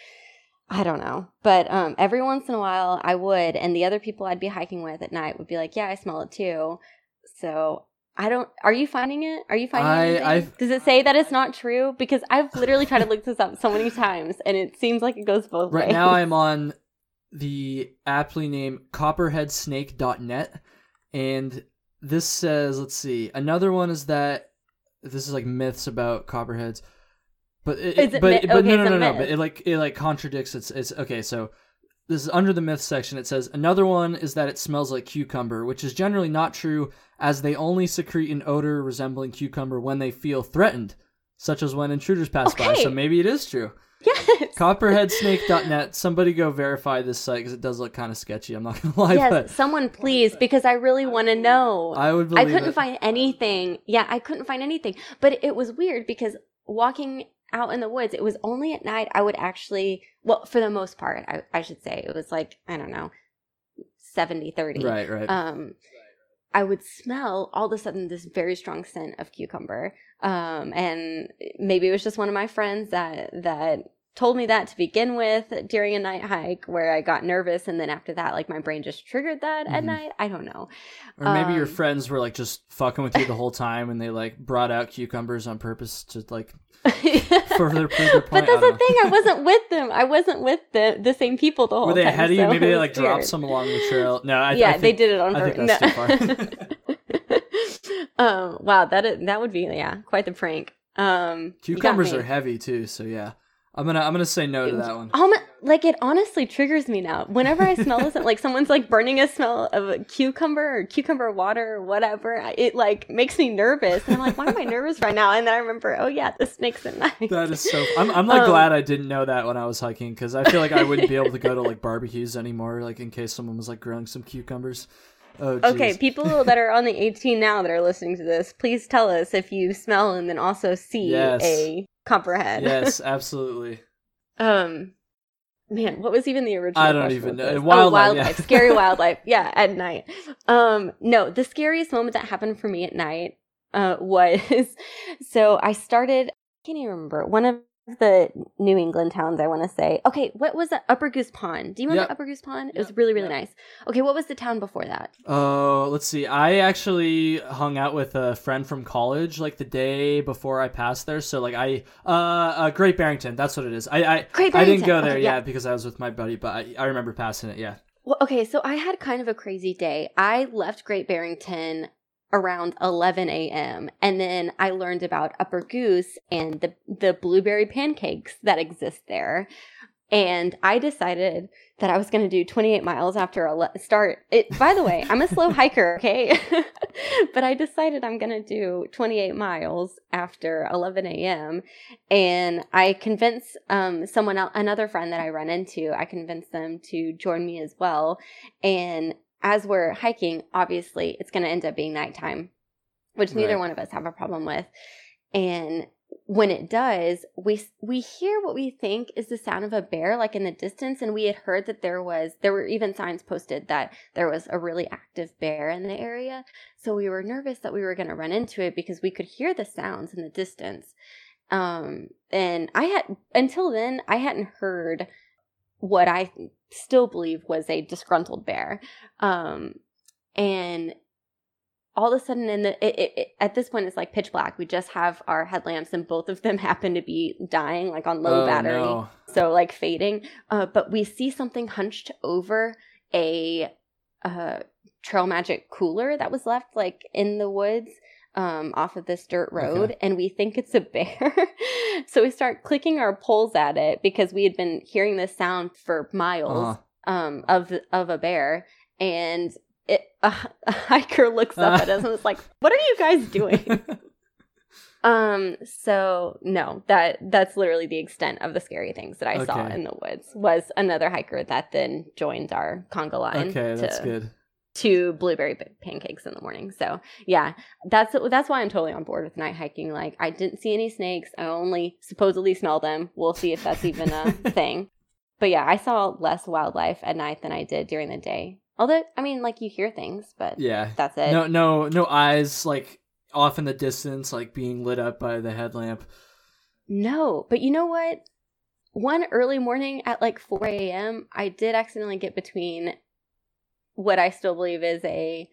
I don't know, but um, every once in a while I would, and the other people I'd be hiking with at night would be like, "Yeah, I smell it too." So I don't. Are you finding it? Are you finding I- anything? Does it say that it's not true? Because I've literally tried to look this up so many times, and it seems like it goes both Right ways. Right now I'm on the aptly named copperheadsnake.net and this says, let's see. Another one is that this is like myths about copperheads. But it, it but but Okay, no no no no. But it like it like contradicts. It's it's okay. So this is under the myth section. It says another one is that it smells like cucumber, which is generally not true, as they only secrete an odor resembling cucumber when they feel threatened, such as when intruders pass by. So maybe it is true. Yes. Copperheadsnake.net. Somebody go verify this site because it does look kind of sketchy. I'm not gonna lie, yes, but someone please, because I really want to know. I would I couldn't it. find anything. Yeah, I couldn't find anything. But it was weird because walking out in the woods, it was only at night I would actually, well, for the most part, I, I should say, it was like, I don't know, 70 30. right, right. Um, I would smell all of a sudden this very strong scent of cucumber. Um, and maybe it was just one of my friends that, that, told me that to begin with during a night hike where I got nervous and then after that like my brain just triggered that at Mhm. night. I don't know. or maybe your um, friends were like just fucking with you the whole time, and they like brought out cucumbers on purpose to like further prove their point. But that's the know. thing. I wasn't with them. I wasn't with the the same people the whole time. Were they time. ahead of you? so Maybe they like dropped some along the trail. No, I, yeah, I they did it on I purpose. think too um, wow, that that would be yeah, quite the prank. Um, Cucumbers are heavy too, so yeah. I'm gonna I'm gonna say no to that one. Um, like it honestly triggers me now. Whenever I smell this, like someone's like burning a smell of a cucumber or cucumber water or whatever, it like makes me nervous. And I'm like, why am I nervous right now? And then I remember, oh yeah, the snakes at night. That is so. I'm I'm like Um, glad I didn't know that when I was hiking because I feel like I wouldn't be able to go to like barbecues anymore, like in case someone was like growing some cucumbers. Oh, Okay, people that are on the AT now that are listening to this, please tell us if you smell and then also see Yes. a copperhead. Yes, absolutely. um, man, what was even the original? I don't even know. Wildlife, oh, wildlife, yeah. scary wildlife. Yeah, at night. Um, no, the scariest moment that happened for me at night uh, was so I started. I can't even remember one of the New England towns. I want to say. Okay, what was that? Upper Goose Pond. Do you remember Yep. Upper Goose Pond? It was really really nice. Okay, what was the town before that? Oh, let's see. I actually hung out with a friend from college like the day before I passed there. So like I uh, uh Great Barrington, that's what it is. I I, Great I didn't go there Okay, yeah. yeah. because I was with my buddy, but I, I remember passing it. Yeah. Well, okay, so I had kind of a crazy day. I left Great Barrington around 11 a.m. and then I learned about Upper Goose and the the blueberry pancakes that exist there. And I decided that I was going to do 28 miles after a le- start. It by the way, I'm a slow hiker, okay? but I decided I'm going to do 28 miles after 11 a.m. and I convinced um someone else another friend that I run into, I convinced them to join me as well. And as we're hiking, obviously it's going to end up being nighttime, which neither Right. one of us have a problem with. And when it does, we we hear what we think is the sound of a bear, like in the distance. And we had heard that there was there were even signs posted that there was a really active bear in the area. So we were nervous that we were going to run into it because we could hear the sounds in the distance. Um, and I had until then I hadn't heard what I still believe was a disgruntled bear. Um, and all of a sudden, in the it, it, it, at this point, it's like pitch black. We just have our headlamps, and both of them happen to be dying, like on low oh, battery, No. so like fading. Uh, but we see something hunched over a uh, Trail Magic cooler that was left like in the woods um, off of this dirt road, Okay. and we think it's a bear. so we start clicking our poles at it because we had been hearing this sound for miles Uh-huh. um, of of a bear, and it, a, a hiker looks up at us and was like, "What are you guys doing?" um. So no, that that's literally the extent of the scary things that I saw in the woods. Was another hiker that then joined our conga line. okay, that's to, good. To blueberry pancakes in the morning. So yeah, that's that's why I'm totally on board with night hiking. Like I didn't see any snakes. I only supposedly smell them. We'll see if that's even a thing. But yeah, I saw less wildlife at night than I did during the day. Although I mean, like you hear things, but Yeah. that's it. No, no, no eyes like off in the distance, like being lit up by the headlamp. No, but you know what? One early morning at like 4 a.m., I did accidentally get between what I still believe is a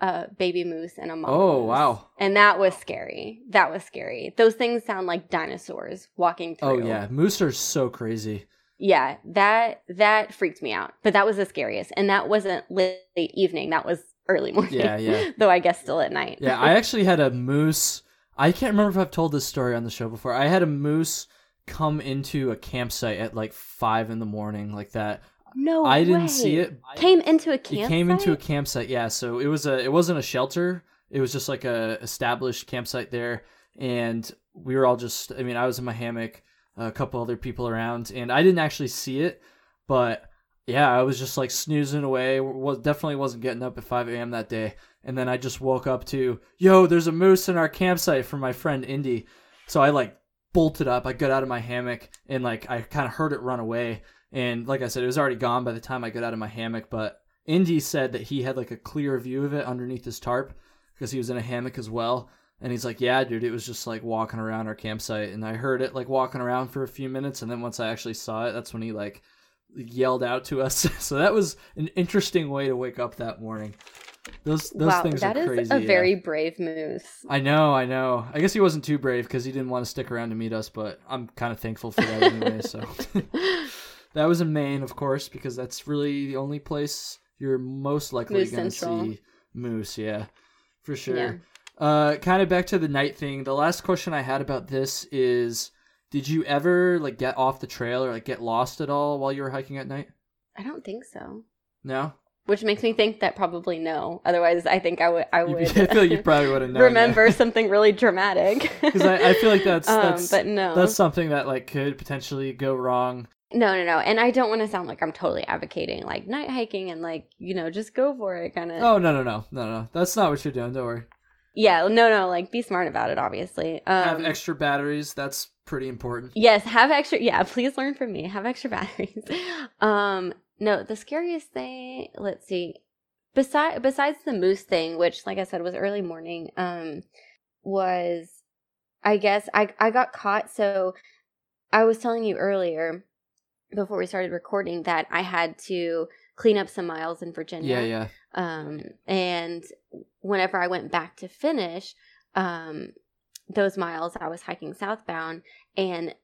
uh, baby moose and a mom. Oh, moose. wow. And that was scary. That was scary. Those things sound like dinosaurs walking through. Oh yeah, moose are so crazy. Yeah, that that freaked me out. But that was the scariest. And that wasn't late evening. That was early morning. Yeah, yeah. Though I guess still at night. Yeah, I actually had a moose I can't remember if I've told this story on the show before. I had a moose come into a campsite at like five in the morning, like that. No, I didn't way. see it. Came into a campsite. It came into a campsite, yeah. So it was a it wasn't a shelter. It was just like a established campsite there, and we were all just. I mean, I was in my hammock, a couple other people around, and I didn't actually see it, but yeah, I was just like snoozing away. Was definitely wasn't getting up at five a.m. that day, and then I just woke up to yo, there's a moose in our campsite from my friend Indy. So I like bolted up. I got out of my hammock and like I kind of heard it run away. And like I said, it was already gone by the time I got out of my hammock. But Indy said that he had like a clear view of it underneath his tarp because he was in a hammock as well. And he's like, yeah, dude, it was just like walking around our campsite. And I heard it like walking around for a few minutes. And then once I actually saw it, that's when he like yelled out to us. so that was an interesting way to wake up that morning. Those those wow, things that are is crazy. a yeah. very brave moose. I know, I know. I guess he wasn't too brave because he didn't want to stick around to meet us, but I'm kind of thankful for that anyway. So that was in Maine, of course, because that's really the only place you're most likely Moose going to Central. see moose. Yeah, for sure. Yeah. Uh, kind of back to the night thing. The last question I had about this is, did you ever like get off the trail or like get lost at all while you were hiking at night? I don't think so. No. Which makes me think that probably no. Otherwise, I think I would. I would. I feel like you probably would have known. remember something really dramatic. because I, I feel like that's Um, but no. that's something that like could potentially go wrong. No, no, no. And I don't want to sound like I'm totally advocating like night hiking and like, you know, just go for it kind of. Oh no no no no no! That's not what you're doing. Don't worry. Yeah, no, no, like be smart about it, obviously. Um, Have extra batteries. That's pretty important. Yes, have extra. Yeah, please learn from me. Have extra batteries. Um, no, the scariest thing. Let's see. Besides, besides the moose thing, which, like I said, was early morning. Um, was I guess I I got caught. So I was telling you earlier before we started recording that I had to clean up some miles in Virginia. Yeah yeah. Um, and whenever I went back to finish um, those miles, I was hiking southbound. And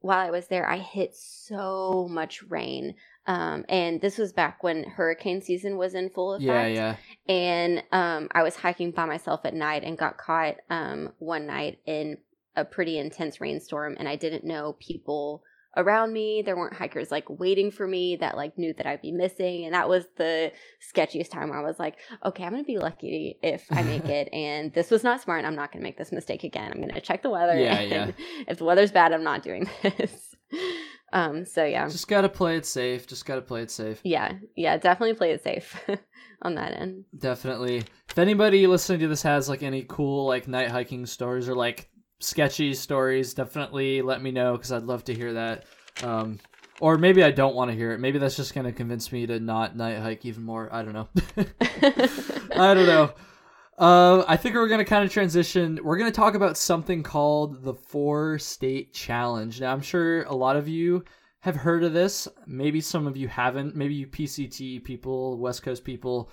while I was there, I hit so much rain. Um, and this was back when hurricane season was in full effect. Yeah yeah. And um, I was hiking by myself at night and got caught um, one night in a pretty intense rainstorm. And I didn't know people around me. There weren't hikers like waiting for me that like knew that I'd be missing. And that was the sketchiest time where I was like, okay, I'm going to be lucky if I make it. And this was not smart. I'm not going to make this mistake again. I'm going to check the weather. Yeah, yeah. If the weather's bad, I'm not doing this. um, so yeah. Just gotta play it safe. Just gotta play it safe. Yeah, yeah, definitely play it safe on that end. Definitely. If anybody listening to this has like any cool like night hiking stories or like sketchy stories, definitely let me know because I'd love to hear that. Um, or maybe I don't want to hear it. Maybe that's just gonna convince me to not night hike even more. I don't know. I don't know. Uh, I think we're gonna kind of transition. We're gonna talk about something called the Four State Challenge. Now, I'm sure a lot of you have heard of this. Maybe some of you haven't. Maybe you PCT people, West Coast people.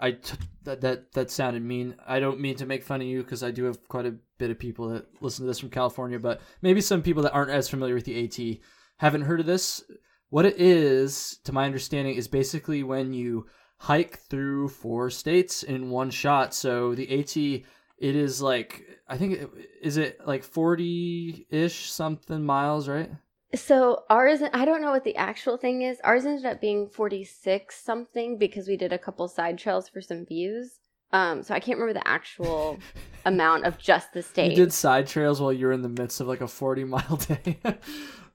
I t- that that that sounded mean. I don't mean to make fun of you because I do have quite a bit of people that listen to this from California, but maybe some people that aren't as familiar with the AT haven't heard of this. What it is, to my understanding, is basically when you hike through four states in one shot. So the AT, it is like I think is it like forty ish something miles, right? So ours, I don't know what the actual thing is. Ours ended up being 46 something because we did a couple side trails for some views. Um, so I can't remember the actual amount of just the state. You did side trails while you were in the midst of like a forty mile day.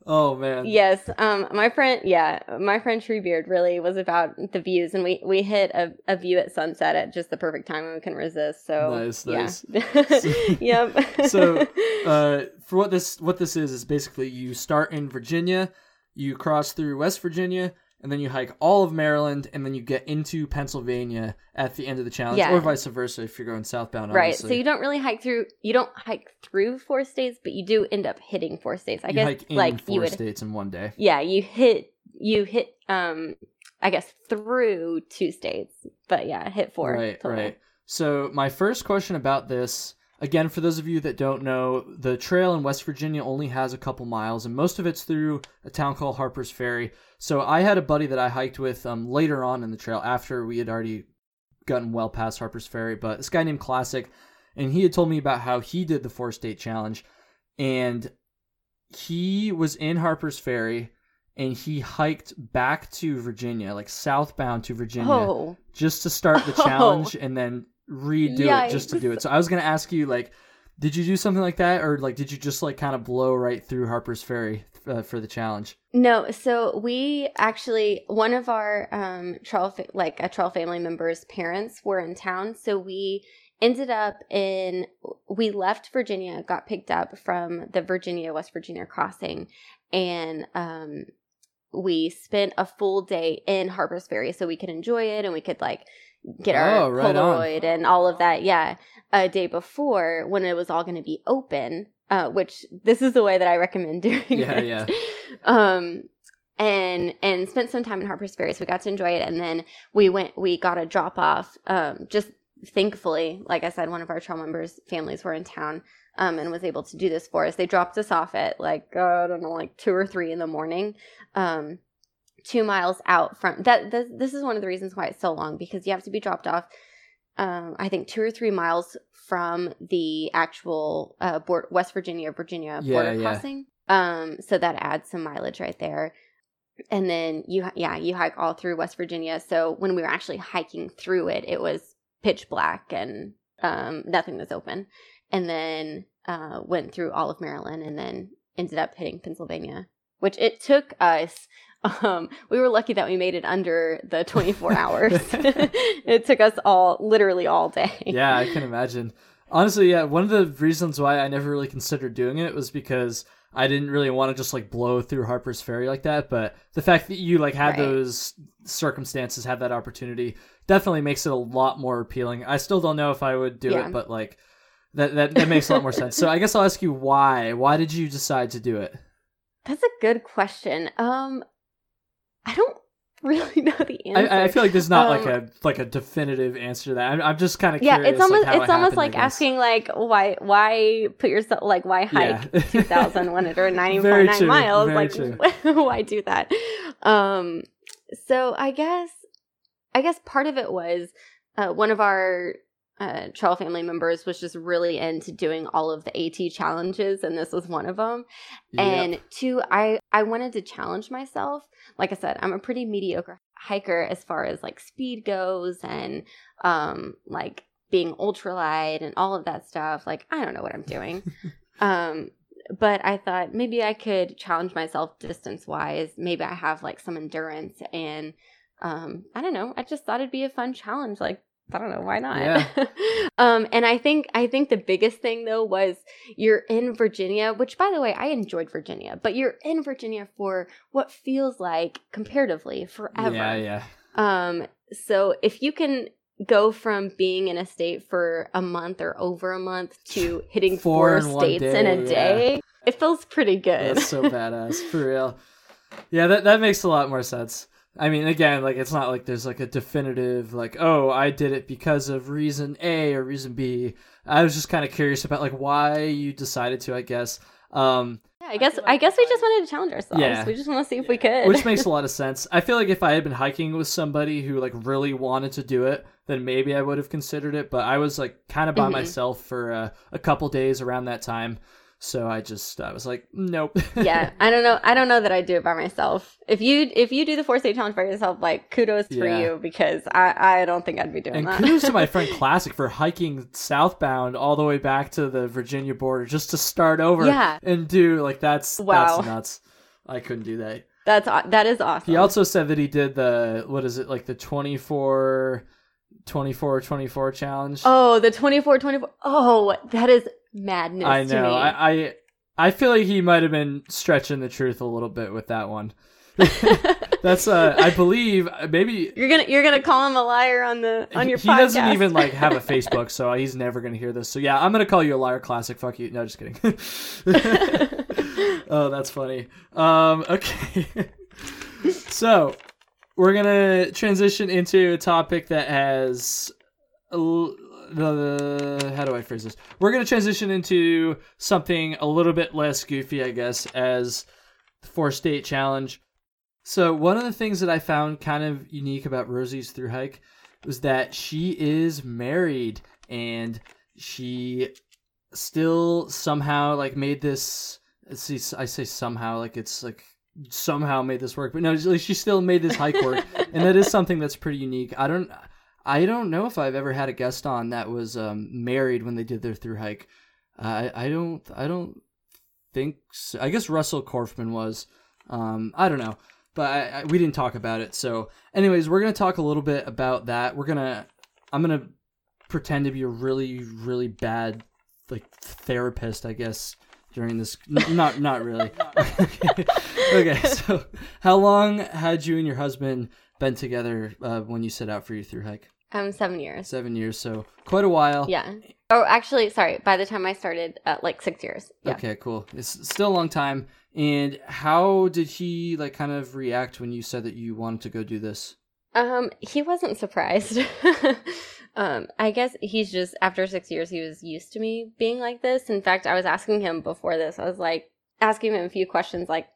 Oh man. Yes, um, my friend, yeah, my friend Treebeard really was about the views, and we we hit a, a view at sunset at just the perfect time, and we couldn't resist. So Nice, yeah. nice. yep. so uh, for what this what this is is basically you start in Virginia, you cross through West Virginia, and then you hike all of Maryland, and then you get into Pennsylvania at the end of the challenge, Yeah. or vice versa if you're going southbound. right. Obviously. So you don't really hike through. You don't hike through four states, but you do end up hitting four states. I You guess hike in like four you would. states in one day. Yeah, you hit you hit um I guess through two states, but yeah, hit four. Right, total. right. So my first question about this, again, for those of you that don't know, the trail in West Virginia only has a couple miles, and most of it's through a town called Harper's Ferry. So I had a buddy that I hiked with um, later on in the trail after we had already gotten well past Harper's Ferry, but this guy named Classic, and he had told me about how he did the four state challenge, and he was in Harper's Ferry and he hiked back to Virginia, like southbound to Virginia, Oh, just to start the Oh. challenge and then redo it just to do it. So I was gonna ask you, like, did you do something like that, or like did you just like kind of blow right through Harper's Ferry uh, for the challenge? No, so we actually one of our um Trail fa- like a Trail family member's parents were in town, so we ended up in we left Virginia, got picked up from the Virginia West Virginia crossing, and um we spent a full day in Harper's Ferry so we could enjoy it and we could like get our Oh, right on. Polaroid and all of that. Yeah, a day before when it was all going to be open. Uh, which this is the way that I recommend doing Yeah, it. yeah. Um, and and spent some time in Harper's Ferry, so we got to enjoy it. And then we went, we got a drop off. Um, just thankfully, like I said, one of our trail members' families were in town. Um, and was able to do this for us. They dropped us off at like uh, I don't know, like two or three in the morning, um, two miles out from that. This, this is one of the reasons why it's so long because you have to be dropped off. Um, I think two or three miles from the actual uh, board, West Virginia Virginia Yeah, border yeah. crossing. Um, so that adds some mileage right there. And then you, yeah, you hike all through West Virginia. So when we were actually hiking through it, it was pitch black and um, nothing was open. And then uh, went through all of Maryland and then ended up hitting Pennsylvania, which it took us. Um, we were lucky that we made it under the 24 hours. it took us all, literally all day. yeah, I can imagine. Honestly, yeah, one of the reasons why I never really considered doing it was because I didn't really want to just like blow through Harper's Ferry like that. But the fact that you like had Right. those circumstances, had that opportunity, definitely makes it a lot more appealing. I still don't know if I would do Yeah. it, but like that, that that makes a lot more sense. So I guess I'll ask you why. Why did you decide to do it? That's a good question. Um, I don't really know the answer. I, I feel like there's not like Um, a like a definitive answer to that. I'm, I'm just kind of yeah, curious. it's almost like, it's it almost like asking like why why put yourself like why hike Yeah. two thousand one hundred ninety Very nine true, miles very like why do that? Um, so I guess I guess part of it was uh, one of our uh, trail family members was just really into doing all of the AT challenges, and this was one of them. Yep. And two, I I wanted to challenge myself. Like I said, I'm a pretty mediocre hiker as far as like speed goes and um like being ultralight and all of that stuff. Like I don't know what I'm doing. um but I thought maybe I could challenge myself distance wise. Maybe I have like some endurance and um I don't know. I just thought it'd be a fun challenge like I don't know why not. Yeah. um and I think I think the biggest thing though was you're in Virginia, which by the way, I enjoyed Virginia, but you're in Virginia for what feels like comparatively forever. Yeah, yeah. Um, so if you can go from being in a state for a month or over a month to hitting Four four, in states in a day, it feels pretty good. That's so badass for real. Yeah, that that makes a lot more sense. I mean, again, like it's not like there's like a definitive like, oh, I did it because of reason A or reason B. I was just kind of curious about like why you decided to. I guess, um, yeah, I guess I guess we just wanted to challenge ourselves. Yeah. We just want to see if we could. which makes a lot of sense. I feel like if I had been hiking with somebody who like really wanted to do it, then maybe I would have considered it. But I was like kind of by Mhm. myself for uh, a couple days around that time, so I just I was like, nope. yeah, I don't know. I don't know that I do it by myself. If you if you do the four state challenge by yourself, like kudos for Yeah. you because I I don't think I'd be doing that. And that. kudos to my friend Classic for hiking southbound all the way back to the Virginia border just to start over Yeah. and do like that's Wow. that's nuts. I couldn't do that. That's that is awesome. He also said that he did the what is it like the 24 24 24 challenge. oh the 24 24 Oh, that is madness. I To know. me. I, I I feel like he might have been stretching the truth a little bit with that one. That's uh I believe maybe You're gonna you're gonna call him a liar on the on your he podcast. doesn't even like have a Facebook, so he's never gonna hear this. So yeah, I'm gonna call you a liar. Classic. Fuck you. No, just kidding. oh, that's funny. Um, okay. so we're gonna transition into a topic that has l- the how do I phrase this? We're gonna transition into something a little bit less goofy, I guess, as the four state challenge. So one of the things that I found kind of unique about Rosie's through hike was that she is married and she still somehow like made this. See, I say somehow like it's like somehow made this work, but no, she still made this hike work, and that is something that's pretty unique. I don't, I don't know if I've ever had a guest on that was um, married when they did their through hike. I, I don't, I don't think. So. I guess Russell Korfman was. Um, I don't know, but I, I, we didn't talk about it. So, anyways, we're gonna talk a little bit about that. We're gonna, I'm gonna pretend to be a really, really bad like therapist, I guess, during this. Not, not really. okay. okay, so how long had you and your husband been together uh, when you set out for your through hike? Um, seven years. Seven years, so quite a while. Yeah. Oh, actually, sorry. By the time I started, uh, like six years. Yeah. Okay, cool. It's still a long time. And how did he like kind of react when you said that you wanted to go do this? Um, he wasn't surprised. um, I guess he's just after six years, he was used to me being like this. In fact, I was asking him before this. I was like asking him a few questions, like,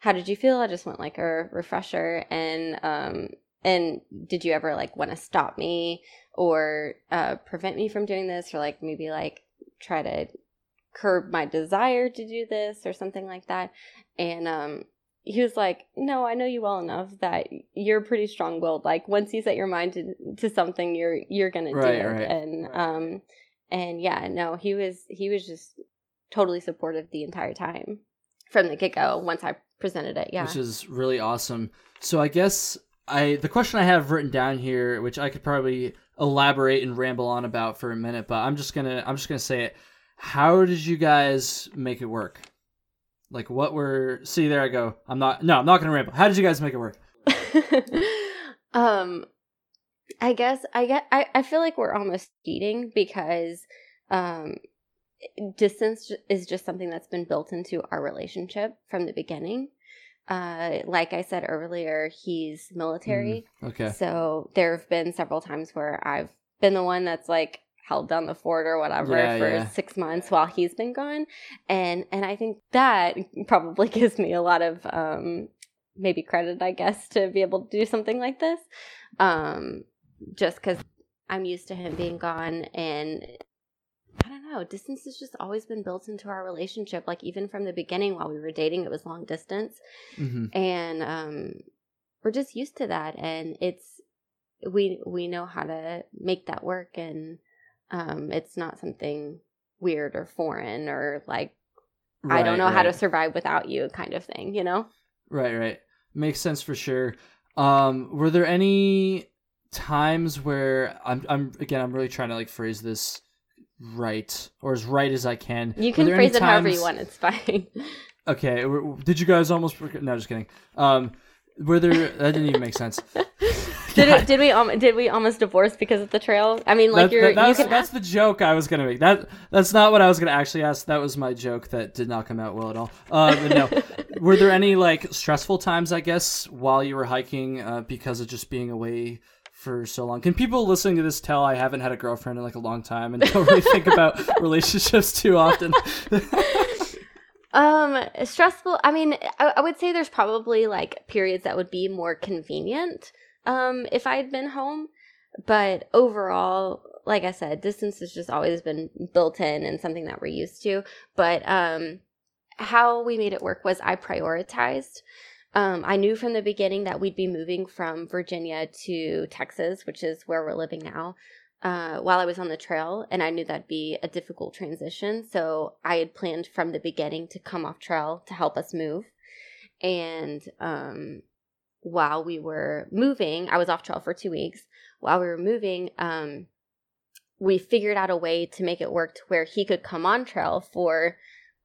"How did you feel?" I just want like a refresher, and um, and did you ever like want to stop me or uh, prevent me from doing this, or like maybe like try to curb my desire to do this or something like that. And um, he was like, "No, I know you well enough that you're pretty strong-willed. Like once you set your mind to, to something, you're you're gonna right, do it." Right. And um, and yeah, no, he was he was just totally supportive the entire time from the get go. Once I presented it, yeah, which is really awesome. So I guess I the question I have written down here, which I could probably elaborate and ramble on about for a minute, but I'm just gonna I'm just gonna say it how did you guys make it work? Like what were see there I go. I'm not no, I'm not gonna ramble. How did you guys make it work? um I guess I get I, I feel like we're almost cheating because um distance is just something that's been built into our relationship from the beginning. Uh, like I said earlier, he's military. Mm, okay. So there have been several times where I've been the one that's like held down the fort or whatever yeah, for yeah. six months while he's been gone and and i think that probably gives me a lot of um maybe credit i guess to be able to do something like this um just because i'm used to him being gone and don't know. Distance has just always been built into our relationship. Like even from the beginning, while we were dating, it was long distance, mm-hmm. and um, we're just used to that. And it's we we know how to make that work, and um, it's not something weird or foreign or like right, I don't know right. how to survive without you kind of thing, you know? Right, right. Makes sense for sure. Um, were there any times where I'm I'm again I'm really trying to like phrase this right or as right as I can. You can phrase it times... however you want. It's fine. Okay. Did you guys almost? No, just kidding. Um, were there? That didn't even make sense. did it, did we um, did we almost divorce because of the trail? I mean, like that, you're that, that's, you can... that's the joke I was gonna make. That that's not what I was gonna actually ask. That was my joke that did not come out well at all. Uh, no, were there any like stressful times? I guess while you were hiking uh, because of just being away for so long. Can people listening to this tell I haven't had a girlfriend in like a long time and don't really think about relationships too often? um, stressful. I mean, I, I, would say there's probably like periods that would be more convenient um if I had been home, but overall, like I said, distance has just always been built in and something that we're used to. But um, how we made it work was I prioritized. Um, I knew from the beginning that we'd be moving from Virginia to Texas, which is where we're living now, uh, while I was on the trail. And I knew that'd be a difficult transition. So I had planned from the beginning to come off trail to help us move. And um, while we were moving, I was off trail for two weeks. While we were moving, um, we figured out a way to make it work to where he could come on trail for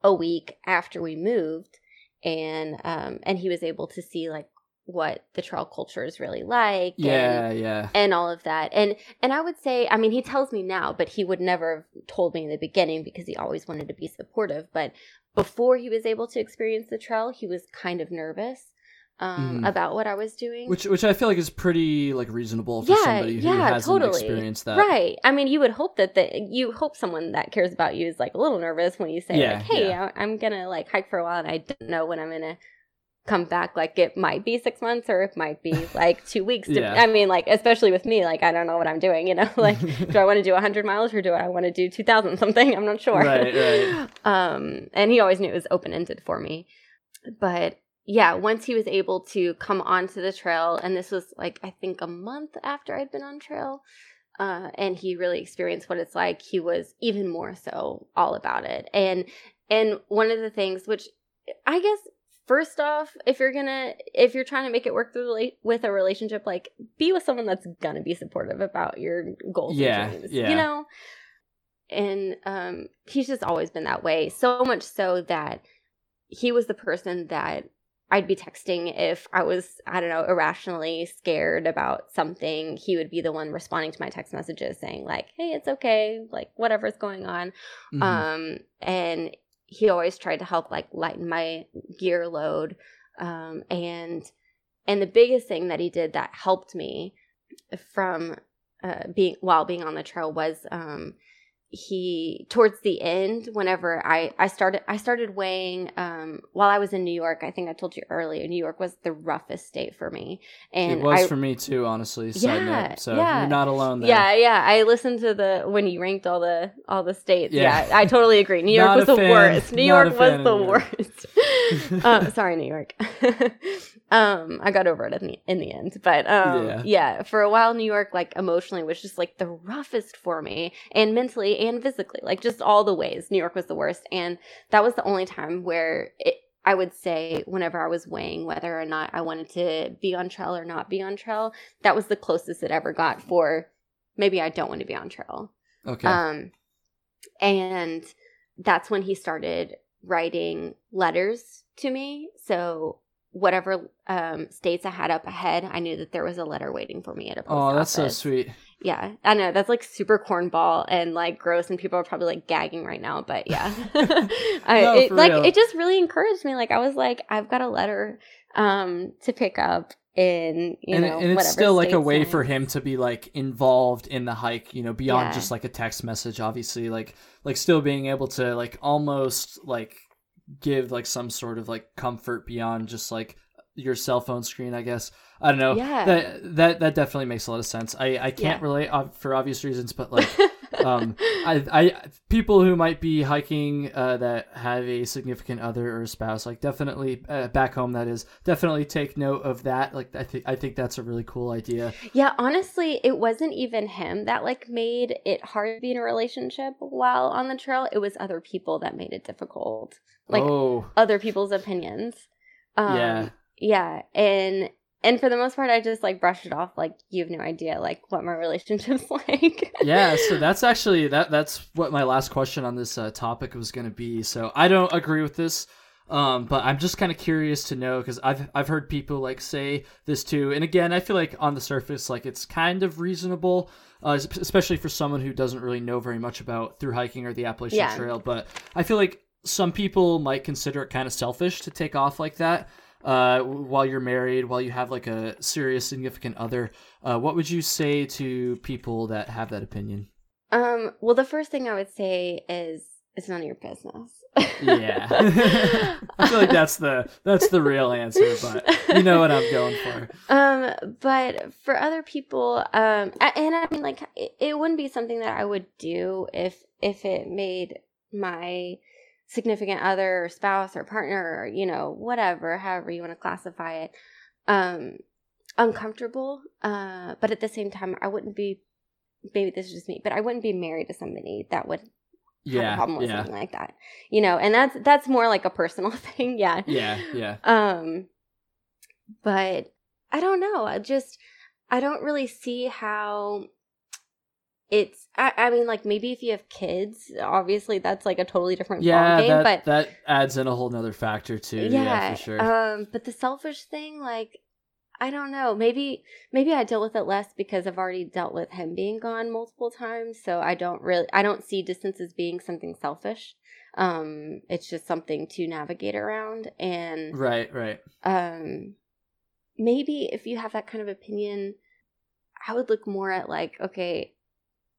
a week after we moved and um and he was able to see like what the trail culture is really like yeah and, yeah and all of that. And and i would say i mean he tells me now but he would never have told me in the beginning because he always wanted to be supportive. But before he was able to experience the trail he was kind of nervous um, mm. about what I was doing, which which I feel like is pretty like reasonable for yeah, somebody who yeah, hasn't totally. experienced that. Right. I mean, you would hope that the you hope someone that cares about you is like a little nervous when you say yeah, like, "Hey. I, am gonna like hike for a while and I don't know when I'm gonna come back like it might be six months or it might be like two weeks to, Yeah. i mean like especially with me like i don't know what i'm doing you know like do i want to do 100 miles or do i want to do 2000 something i'm not sure Right, right. um and he always knew it was open-ended for me but yeah once he was able to come onto the trail and this was like i think a month after i'd been on trail uh, and he really experienced what it's like he was even more so all about it and and one of the things which i guess first off if you're gonna if you're trying to make it work through with a relationship like be with someone that's gonna be supportive about your goals Yeah, and dreams yeah. you know and um he's just always been that way so much so that he was the person that I'd be texting if I was, I don't know, irrationally scared about something. He would be the one responding to my text messages saying, like, hey, it's okay, like, whatever's going on. Mhm. Um, and he always tried to help, like, lighten my gear load. Um, and, and the biggest thing that he did that helped me from uh, being, while being on the trail was, um, he towards the end whenever i i started i started weighing um while i was in new york i think i told you earlier new york was the roughest state for me and it was I, for me too, honestly. Yeah, note. So yeah. you're not alone there. yeah yeah i listened to the when you ranked all the all the states Yeah. yeah, i totally agree new york was the fan. worst new Not york was the worst um sorry new york um i got over it in the in the end but um Yeah. yeah. for a while new york like emotionally was just like the roughest for me and mentally and physically like just all the ways new york was the worst and that was the only time where it I would say whenever I was weighing whether or not I wanted to be on trail or not be on trail, that was the closest it ever got for maybe I don't want to be on trail. Okay. Um, and that's when he started writing letters to me. So whatever um, states I had up ahead, I knew that there was a letter waiting for me at a post oh, that's so sweet. Yeah, I know that's like super cornball and like gross, and people are probably like gagging right now. But yeah, I, No, it, like real. it just really encouraged me. Like I was like, I've got a letter um to pick up in you and, know, and it's still like a way I'm for him to be like involved in the hike you know beyond Yeah. just like a text message obviously like like still being able to like almost like give like some sort of like comfort beyond just like your cell phone screen i guess i don't know Yeah. that that that definitely makes a lot of sense i i can't Yeah. relate for obvious reasons but like um I, I people who might be hiking uh, that have a significant other or a spouse like definitely uh, back home that is definitely take note of that like i think i think that's a really cool idea Yeah, honestly, it wasn't even him that like made it hard to be in a relationship while on the trail. It was other people that made it difficult. Like oh other people's opinions. Um, Yeah. Yeah. And and for the most part I just like brushed it off like you have no idea like what my relationship's like. yeah so that's actually that that's what my last question on this uh, topic was going to be so i don't agree with this um but i'm just kind of curious to know because i've i've heard people like say this too and again i feel like on the surface like it's kind of reasonable uh, especially for someone who doesn't really know very much about through hiking or the appalachian Yeah. trail but i feel like some people might consider it kind of selfish to take off like that uh, while you're married, while you have like a serious significant other, uh, what would you say to people that have that opinion? Um well the first thing I would say is it's none of your business. Yeah, I feel like that's the that's the real answer, but you know what I'm going for. Um, but for other people, um, and I mean, like, it, it wouldn't be something that I would do if if it made my significant other or spouse or partner or you know whatever, however you want to classify it, um, uncomfortable. Uh, but at the same time, I wouldn't be. Maybe this is just me, but I wouldn't be married to somebody that would have a Yeah, problem with yeah, something like that. You know, and that's that's more like a personal thing. Yeah. yeah, yeah. Um, but I don't know. I just I don't really see how it's. I, I mean, like maybe if you have kids, obviously that's like a totally different Yeah, ballgame. that but that adds in a whole nother factor too. Yeah, yeah, for sure. um, but the selfish thing, like. I don't know. Maybe maybe I deal with it less because I've already dealt with him being gone multiple times, so I don't really I don't see distance as being something selfish. Um it's just something to navigate around and right, right. um maybe if you have that kind of opinion i would look more at like okay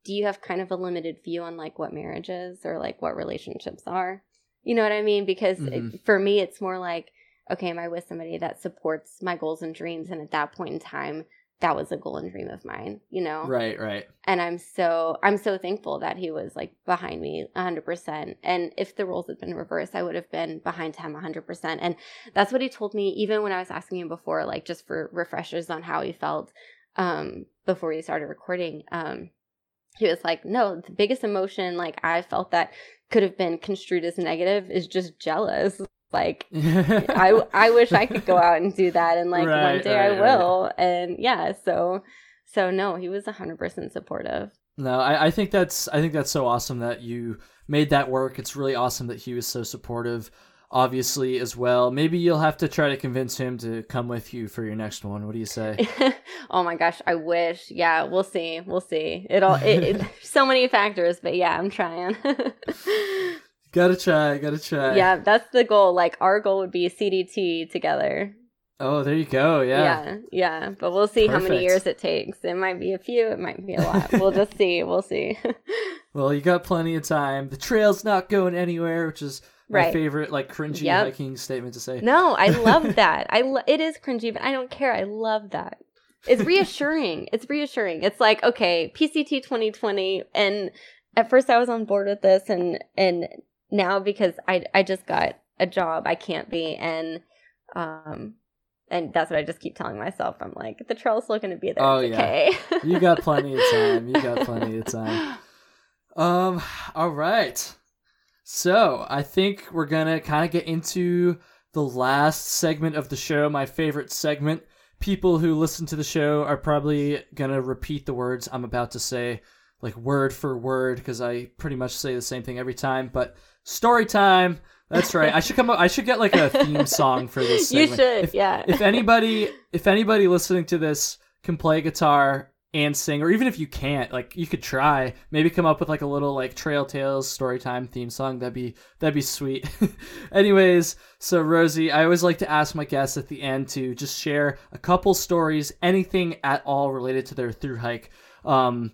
do you have kind of a limited view on like what marriage is or like what relationships are you know what i mean because it- Mhm. for me it's more like okay, am I with somebody that supports my goals and dreams? And at that point in time, that was a goal and dream of mine, you know? Right, right. And I'm so, I'm so thankful that he was like behind me 100%. And if the roles had been reversed, I would have been behind him 100%. And that's what he told me, even when I was asking him before, like just for refreshers on how he felt um, before we started recording. Um, he was like, no, the biggest emotion, like I felt that could have been construed as negative is just jealous. Like I I wish I could go out and do that and like right, one day right, I will. Right. And yeah, so so no, he was hundred percent supportive. No, I, I think that's I think that's so awesome that you made that work. It's really awesome that he was so supportive obviously as well. Maybe you'll have to try to convince him to come with you for your next one. What do you say? oh my gosh, I wish. Yeah, we'll see. We'll see. It'll it, it so many factors, but yeah, I'm trying. gotta try, gotta try. Yeah, that's the goal. Like our goal would be CDT together. Oh, there you go. Yeah. Yeah. Yeah. But we'll see Perfect. how many years it takes. It might be a few, it might be a lot. we'll just see. We'll see. well, you got plenty of time. The trail's not going anywhere, which is my favorite like cringy yep. hiking statement to say. No, I love that. I lo- it is cringy, but I don't care. I love that. It's reassuring. it's reassuring. It's like, okay, PCT 2020 and at first I was on board with this and and now because I I just got a job, I can't be and um and that's what I just keep telling myself. I'm like, the trail's still gonna be there. Oh yeah, okay. you got plenty of time. You got plenty of time. Um, all right. So I think we're gonna kind of get into the last segment of the show, my favorite segment. People who listen to the show are probably gonna repeat the words I'm about to say, like word for word, because I pretty much say the same thing every time. But story time. That's right. I should come up. I should get like a theme song for this. Segment. You should. If, yeah. if anybody, if anybody listening to this can play guitar and sing, or even if you can't, like you could try, maybe come up with like a little like Trail Tales story time theme song. That'd be that'd be sweet. Anyways, so Rosie, I always like to ask my guests at the end to just share a couple stories, anything at all related to their through hike. Um,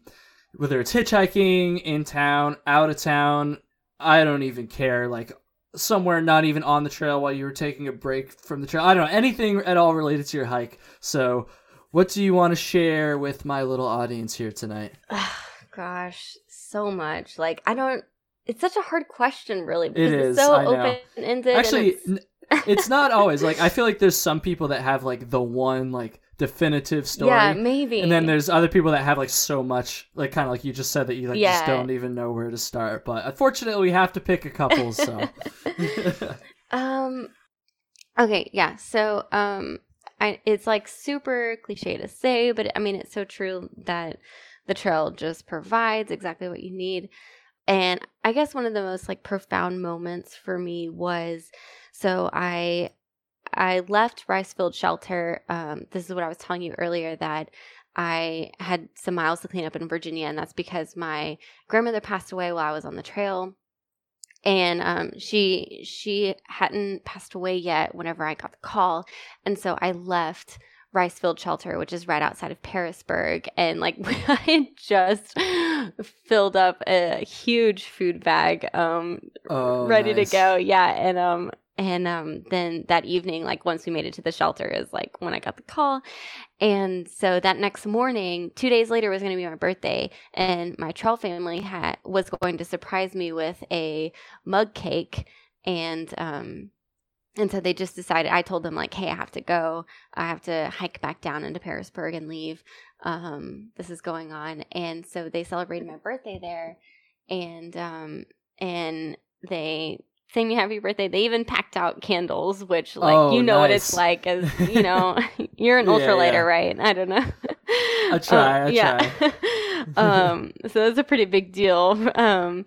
whether it's hitchhiking, in town, out of town, I don't even care. Like somewhere not even on the trail while you were taking a break from the trail. I don't know anything at all related to your hike. So what do you want to share with my little audience here tonight? Gosh, so much. Like I don't. It's such a hard question, really, because it is, it's so open ended. Actually, it's... it's not always. Like I feel like there's some people that have like the one like definitive story. Yeah, maybe. And then there's other people that have like so much, like kind of like you just said that you like yeah. just don't even know where to start. But unfortunately, we have to pick a couple. So. um. Okay. Yeah. So um I, it's like super cliche to say, but I mean, it's so true that the trail just provides exactly what you need. And I guess one of the most like profound moments for me was so I I left Ricefield Shelter. Um, this is what I was telling you earlier that I had some miles to clean up in Virginia, and that's because my grandmother passed away while I was on the trail and um, she she hadn't passed away yet whenever I got the call, and so I left Ricefield Shelter, which is right outside of Pearisburg, and like I just filled up a huge food bag, um, oh, ready nice. to go. Yeah, and um, and um, then that evening, like once we made it to the shelter, is like when I got the call. And so that next morning, two days later, was going to be my birthday, and my trail family had was going to surprise me with a mug cake, and um, and so they just decided. I told them like, "Hey, I have to go. I have to hike back down into Pearisburg and leave. Um, this is going on." And so they celebrated my birthday there, and um, and they sang me happy birthday. They even packed out candles, which like oh, you know nice. what it's like as you know you're an ultralighter, yeah. right? I don't know. I try, uh, I yeah. try. um, so that's a pretty big deal. Um,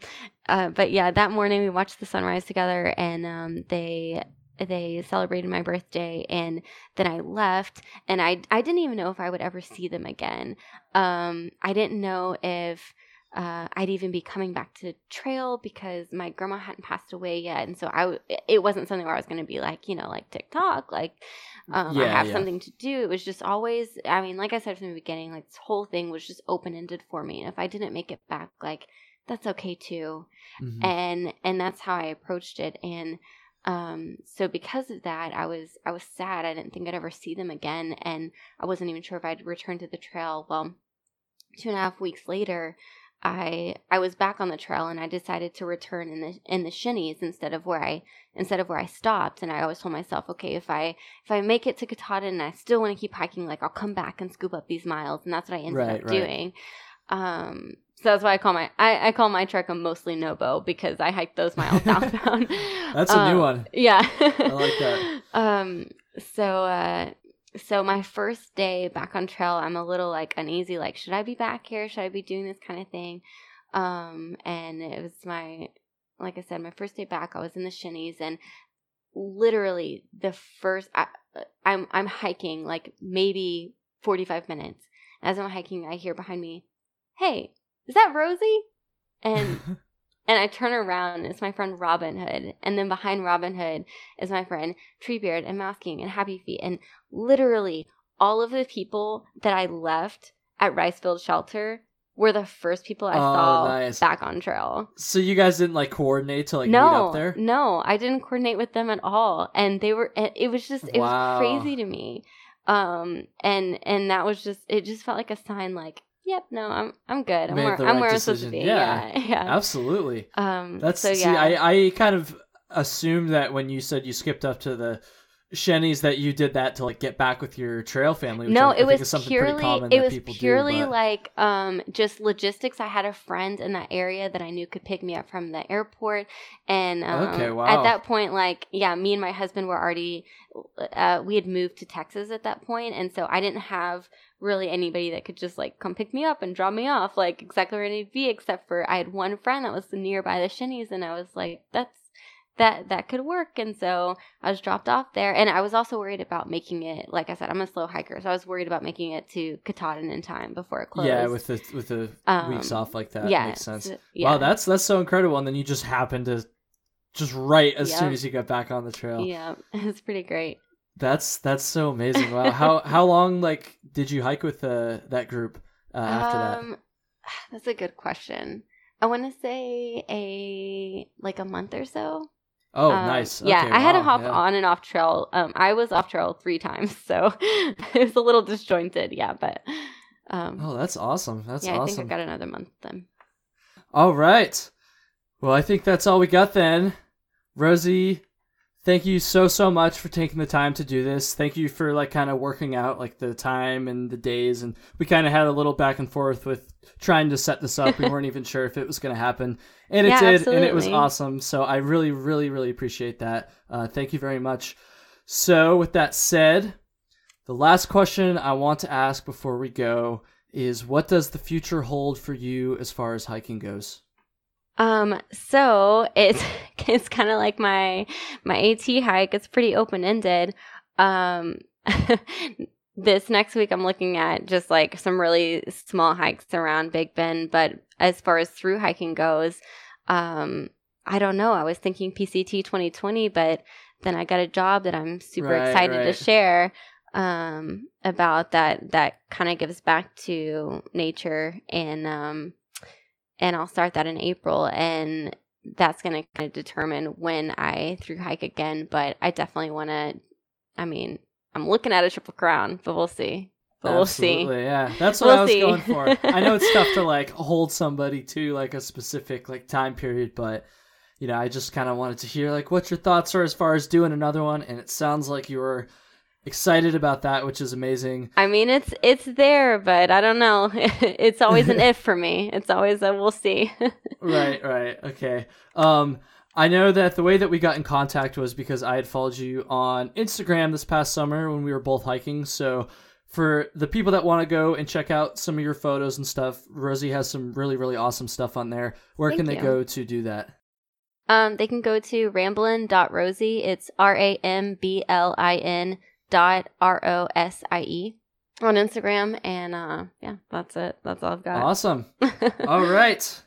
uh, but yeah, that morning we watched the sunrise together, and um, they they celebrated my birthday and then I left and I I didn't even know if I would ever see them again. Um I didn't know if uh, I'd even be coming back to trail because my grandma hadn't passed away yet, and so I it wasn't something where I was going to be like you know like TikTok like um, yeah, I have yeah. something to do. It was just always I mean like I said from the beginning like this whole thing was just open ended for me, and if I didn't make it back like that's okay too, mm-hmm. and and that's how I approached it, and Um, so because of that, I was I was sad. I didn't think I'd ever see them again, and I wasn't even sure if I'd return to the trail. Well, two and a half weeks later, I I was back on the trail and I decided to return in the in the shinnies instead of where I instead of where I stopped. And I always told myself, okay, if I if I make it to Katahdin and I still want to keep hiking, like I'll come back and scoop up these miles. And that's what I ended Right, up right. doing. Um, so that's why I call my I, I call my trek a mostly nobo because I hiked those miles southbound. That's a new Um, one. Yeah. I like that. Um so uh so my first day back on trail, I'm a little like uneasy, like, should I be back here? Should I be doing this kind of thing? Um and it was my like I said, my first day back, I was in the shinnies and literally the first I, I'm I'm hiking like maybe 45 minutes. As I'm hiking, I hear behind me, "Hey, is that Rosie?" And and I turn around and it's my friend Robin Hood. And then behind Robin Hood is my friend Treebeard and Mouse King and Happy Feet. And literally all of the people that I left at Ricefield Shelter were the first people I Oh, saw nice. back on trail. so you guys didn't like coordinate to like meet up there? no, I didn't coordinate with them at all. And they were, it it was just, it Wow. was crazy to me. Um, and, and that was just, it just felt like a sign like, yep, no, I'm, I'm good. I'm where, the I'm where I'm supposed to be. Yeah. Yeah. Yeah. Absolutely. Um, That's so see, yeah. I, I kind of assumed that when you said you skipped up to the Shennies that you did that to like get back with your trail family. No, I, I it think was is something pretty purely it was purely but- like um just logistics. I had a friend in that area that I knew could pick me up from the airport, and um, Okay, wow. at that point, like yeah, me and my husband were already uh, we had moved to Texas at that point, and so I didn't have really anybody that could just like come pick me up and drop me off like exactly where I need to be, except for I had one friend that was nearby the Shinnies, and I was like, that's that that could work and so i was dropped off there and i was also worried about making it like i said i'm a slow hiker so i was worried about making it to katahdin in time before it closed yeah, with the with the Um, weeks off like that yeah, makes sense. yeah Wow, that's that's so incredible. And then you just happened to just right as soon as you got back on the trail. yeah it's pretty great That's that's so amazing. Wow. how how long like did you hike with uh, that group uh, after that? um that's a good question i want to say a like a month or so Oh, Um, nice. Yeah, Okay, I had to hop yeah. on and off trail. Um, I was off trail three times, so it was a little disjointed. Yeah, but um, Oh, that's awesome. That's yeah, I think awesome. I've got another month then. All right. Well, I think that's all we got then. Rosie, thank you so so much for taking the time to do this. Thank you for like kind of working out like the time and the days and we kind of had a little back and forth with trying to set this up. We weren't even sure if it was going to happen. And it Yeah, did and it was awesome. So I really really really appreciate that. Uh, thank you very much. So, with that said, the last question I want to ask before we go is what does the future hold for you as far as hiking goes? Um, so it's it's kind of like my my AT hike. It's pretty open ended. Um, this next week I'm looking at just like some really small hikes around Big Bend. But as far as through hiking goes, um, I don't know. I was thinking PCT 2020, but then I got a job that I'm super Right, excited right. to share um about that that kind of gives back to nature and um and I'll start that in April and that's going to kind of determine when I through hike again but I definitely want to I mean I'm looking at a triple crown but we'll see but we'll see Yeah, that's what We'll I was see. going for. I know it's tough to like hold somebody to like a specific like time period, but you know, I just kind of wanted to hear like what your thoughts are as far as doing another one, and it sounds like you were excited about that, which is amazing. I mean it's it's there but I don't know it's always an if for me it's always a we'll see right, right, okay. Um, I know that the way that we got in contact was because I had followed you on Instagram this past summer when we were both hiking. So, for the people that want to go and check out some of your photos and stuff, Rosie has some really, really awesome stuff on there. Where Thank can they you. go to do that? Um, they can go to ramblin.rosie. It's R A M B L I N dot R O S I E on Instagram. And uh, yeah, that's it. That's all I've got. Awesome. All right.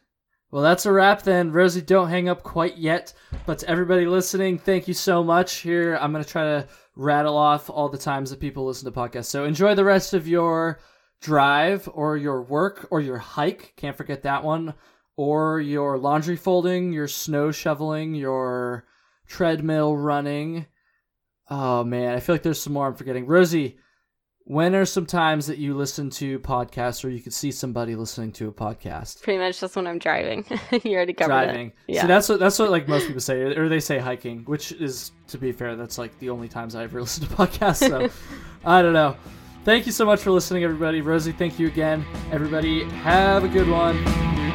Well, that's a wrap then. Rosie, don't hang up quite yet. But to everybody listening, thank you so much. Here, I'm going to try to rattle off all the times that people listen to podcasts. So enjoy the rest of your drive or your work or your hike. Can't forget that one. Or your laundry folding, your snow shoveling, your treadmill, running. Oh man, I feel like there's some more I'm forgetting. Rosie, when are some times that you listen to podcasts or you could see somebody listening to a podcast? Pretty much just when I'm driving. you already covered Driving. Yeah. So that's what that's what like most people say, or they say hiking, which is to be fair, that's like the only times I ever listen to podcasts. So I don't know. Thank you so much for listening, everybody. Rosie, thank you again. Everybody, have a good one.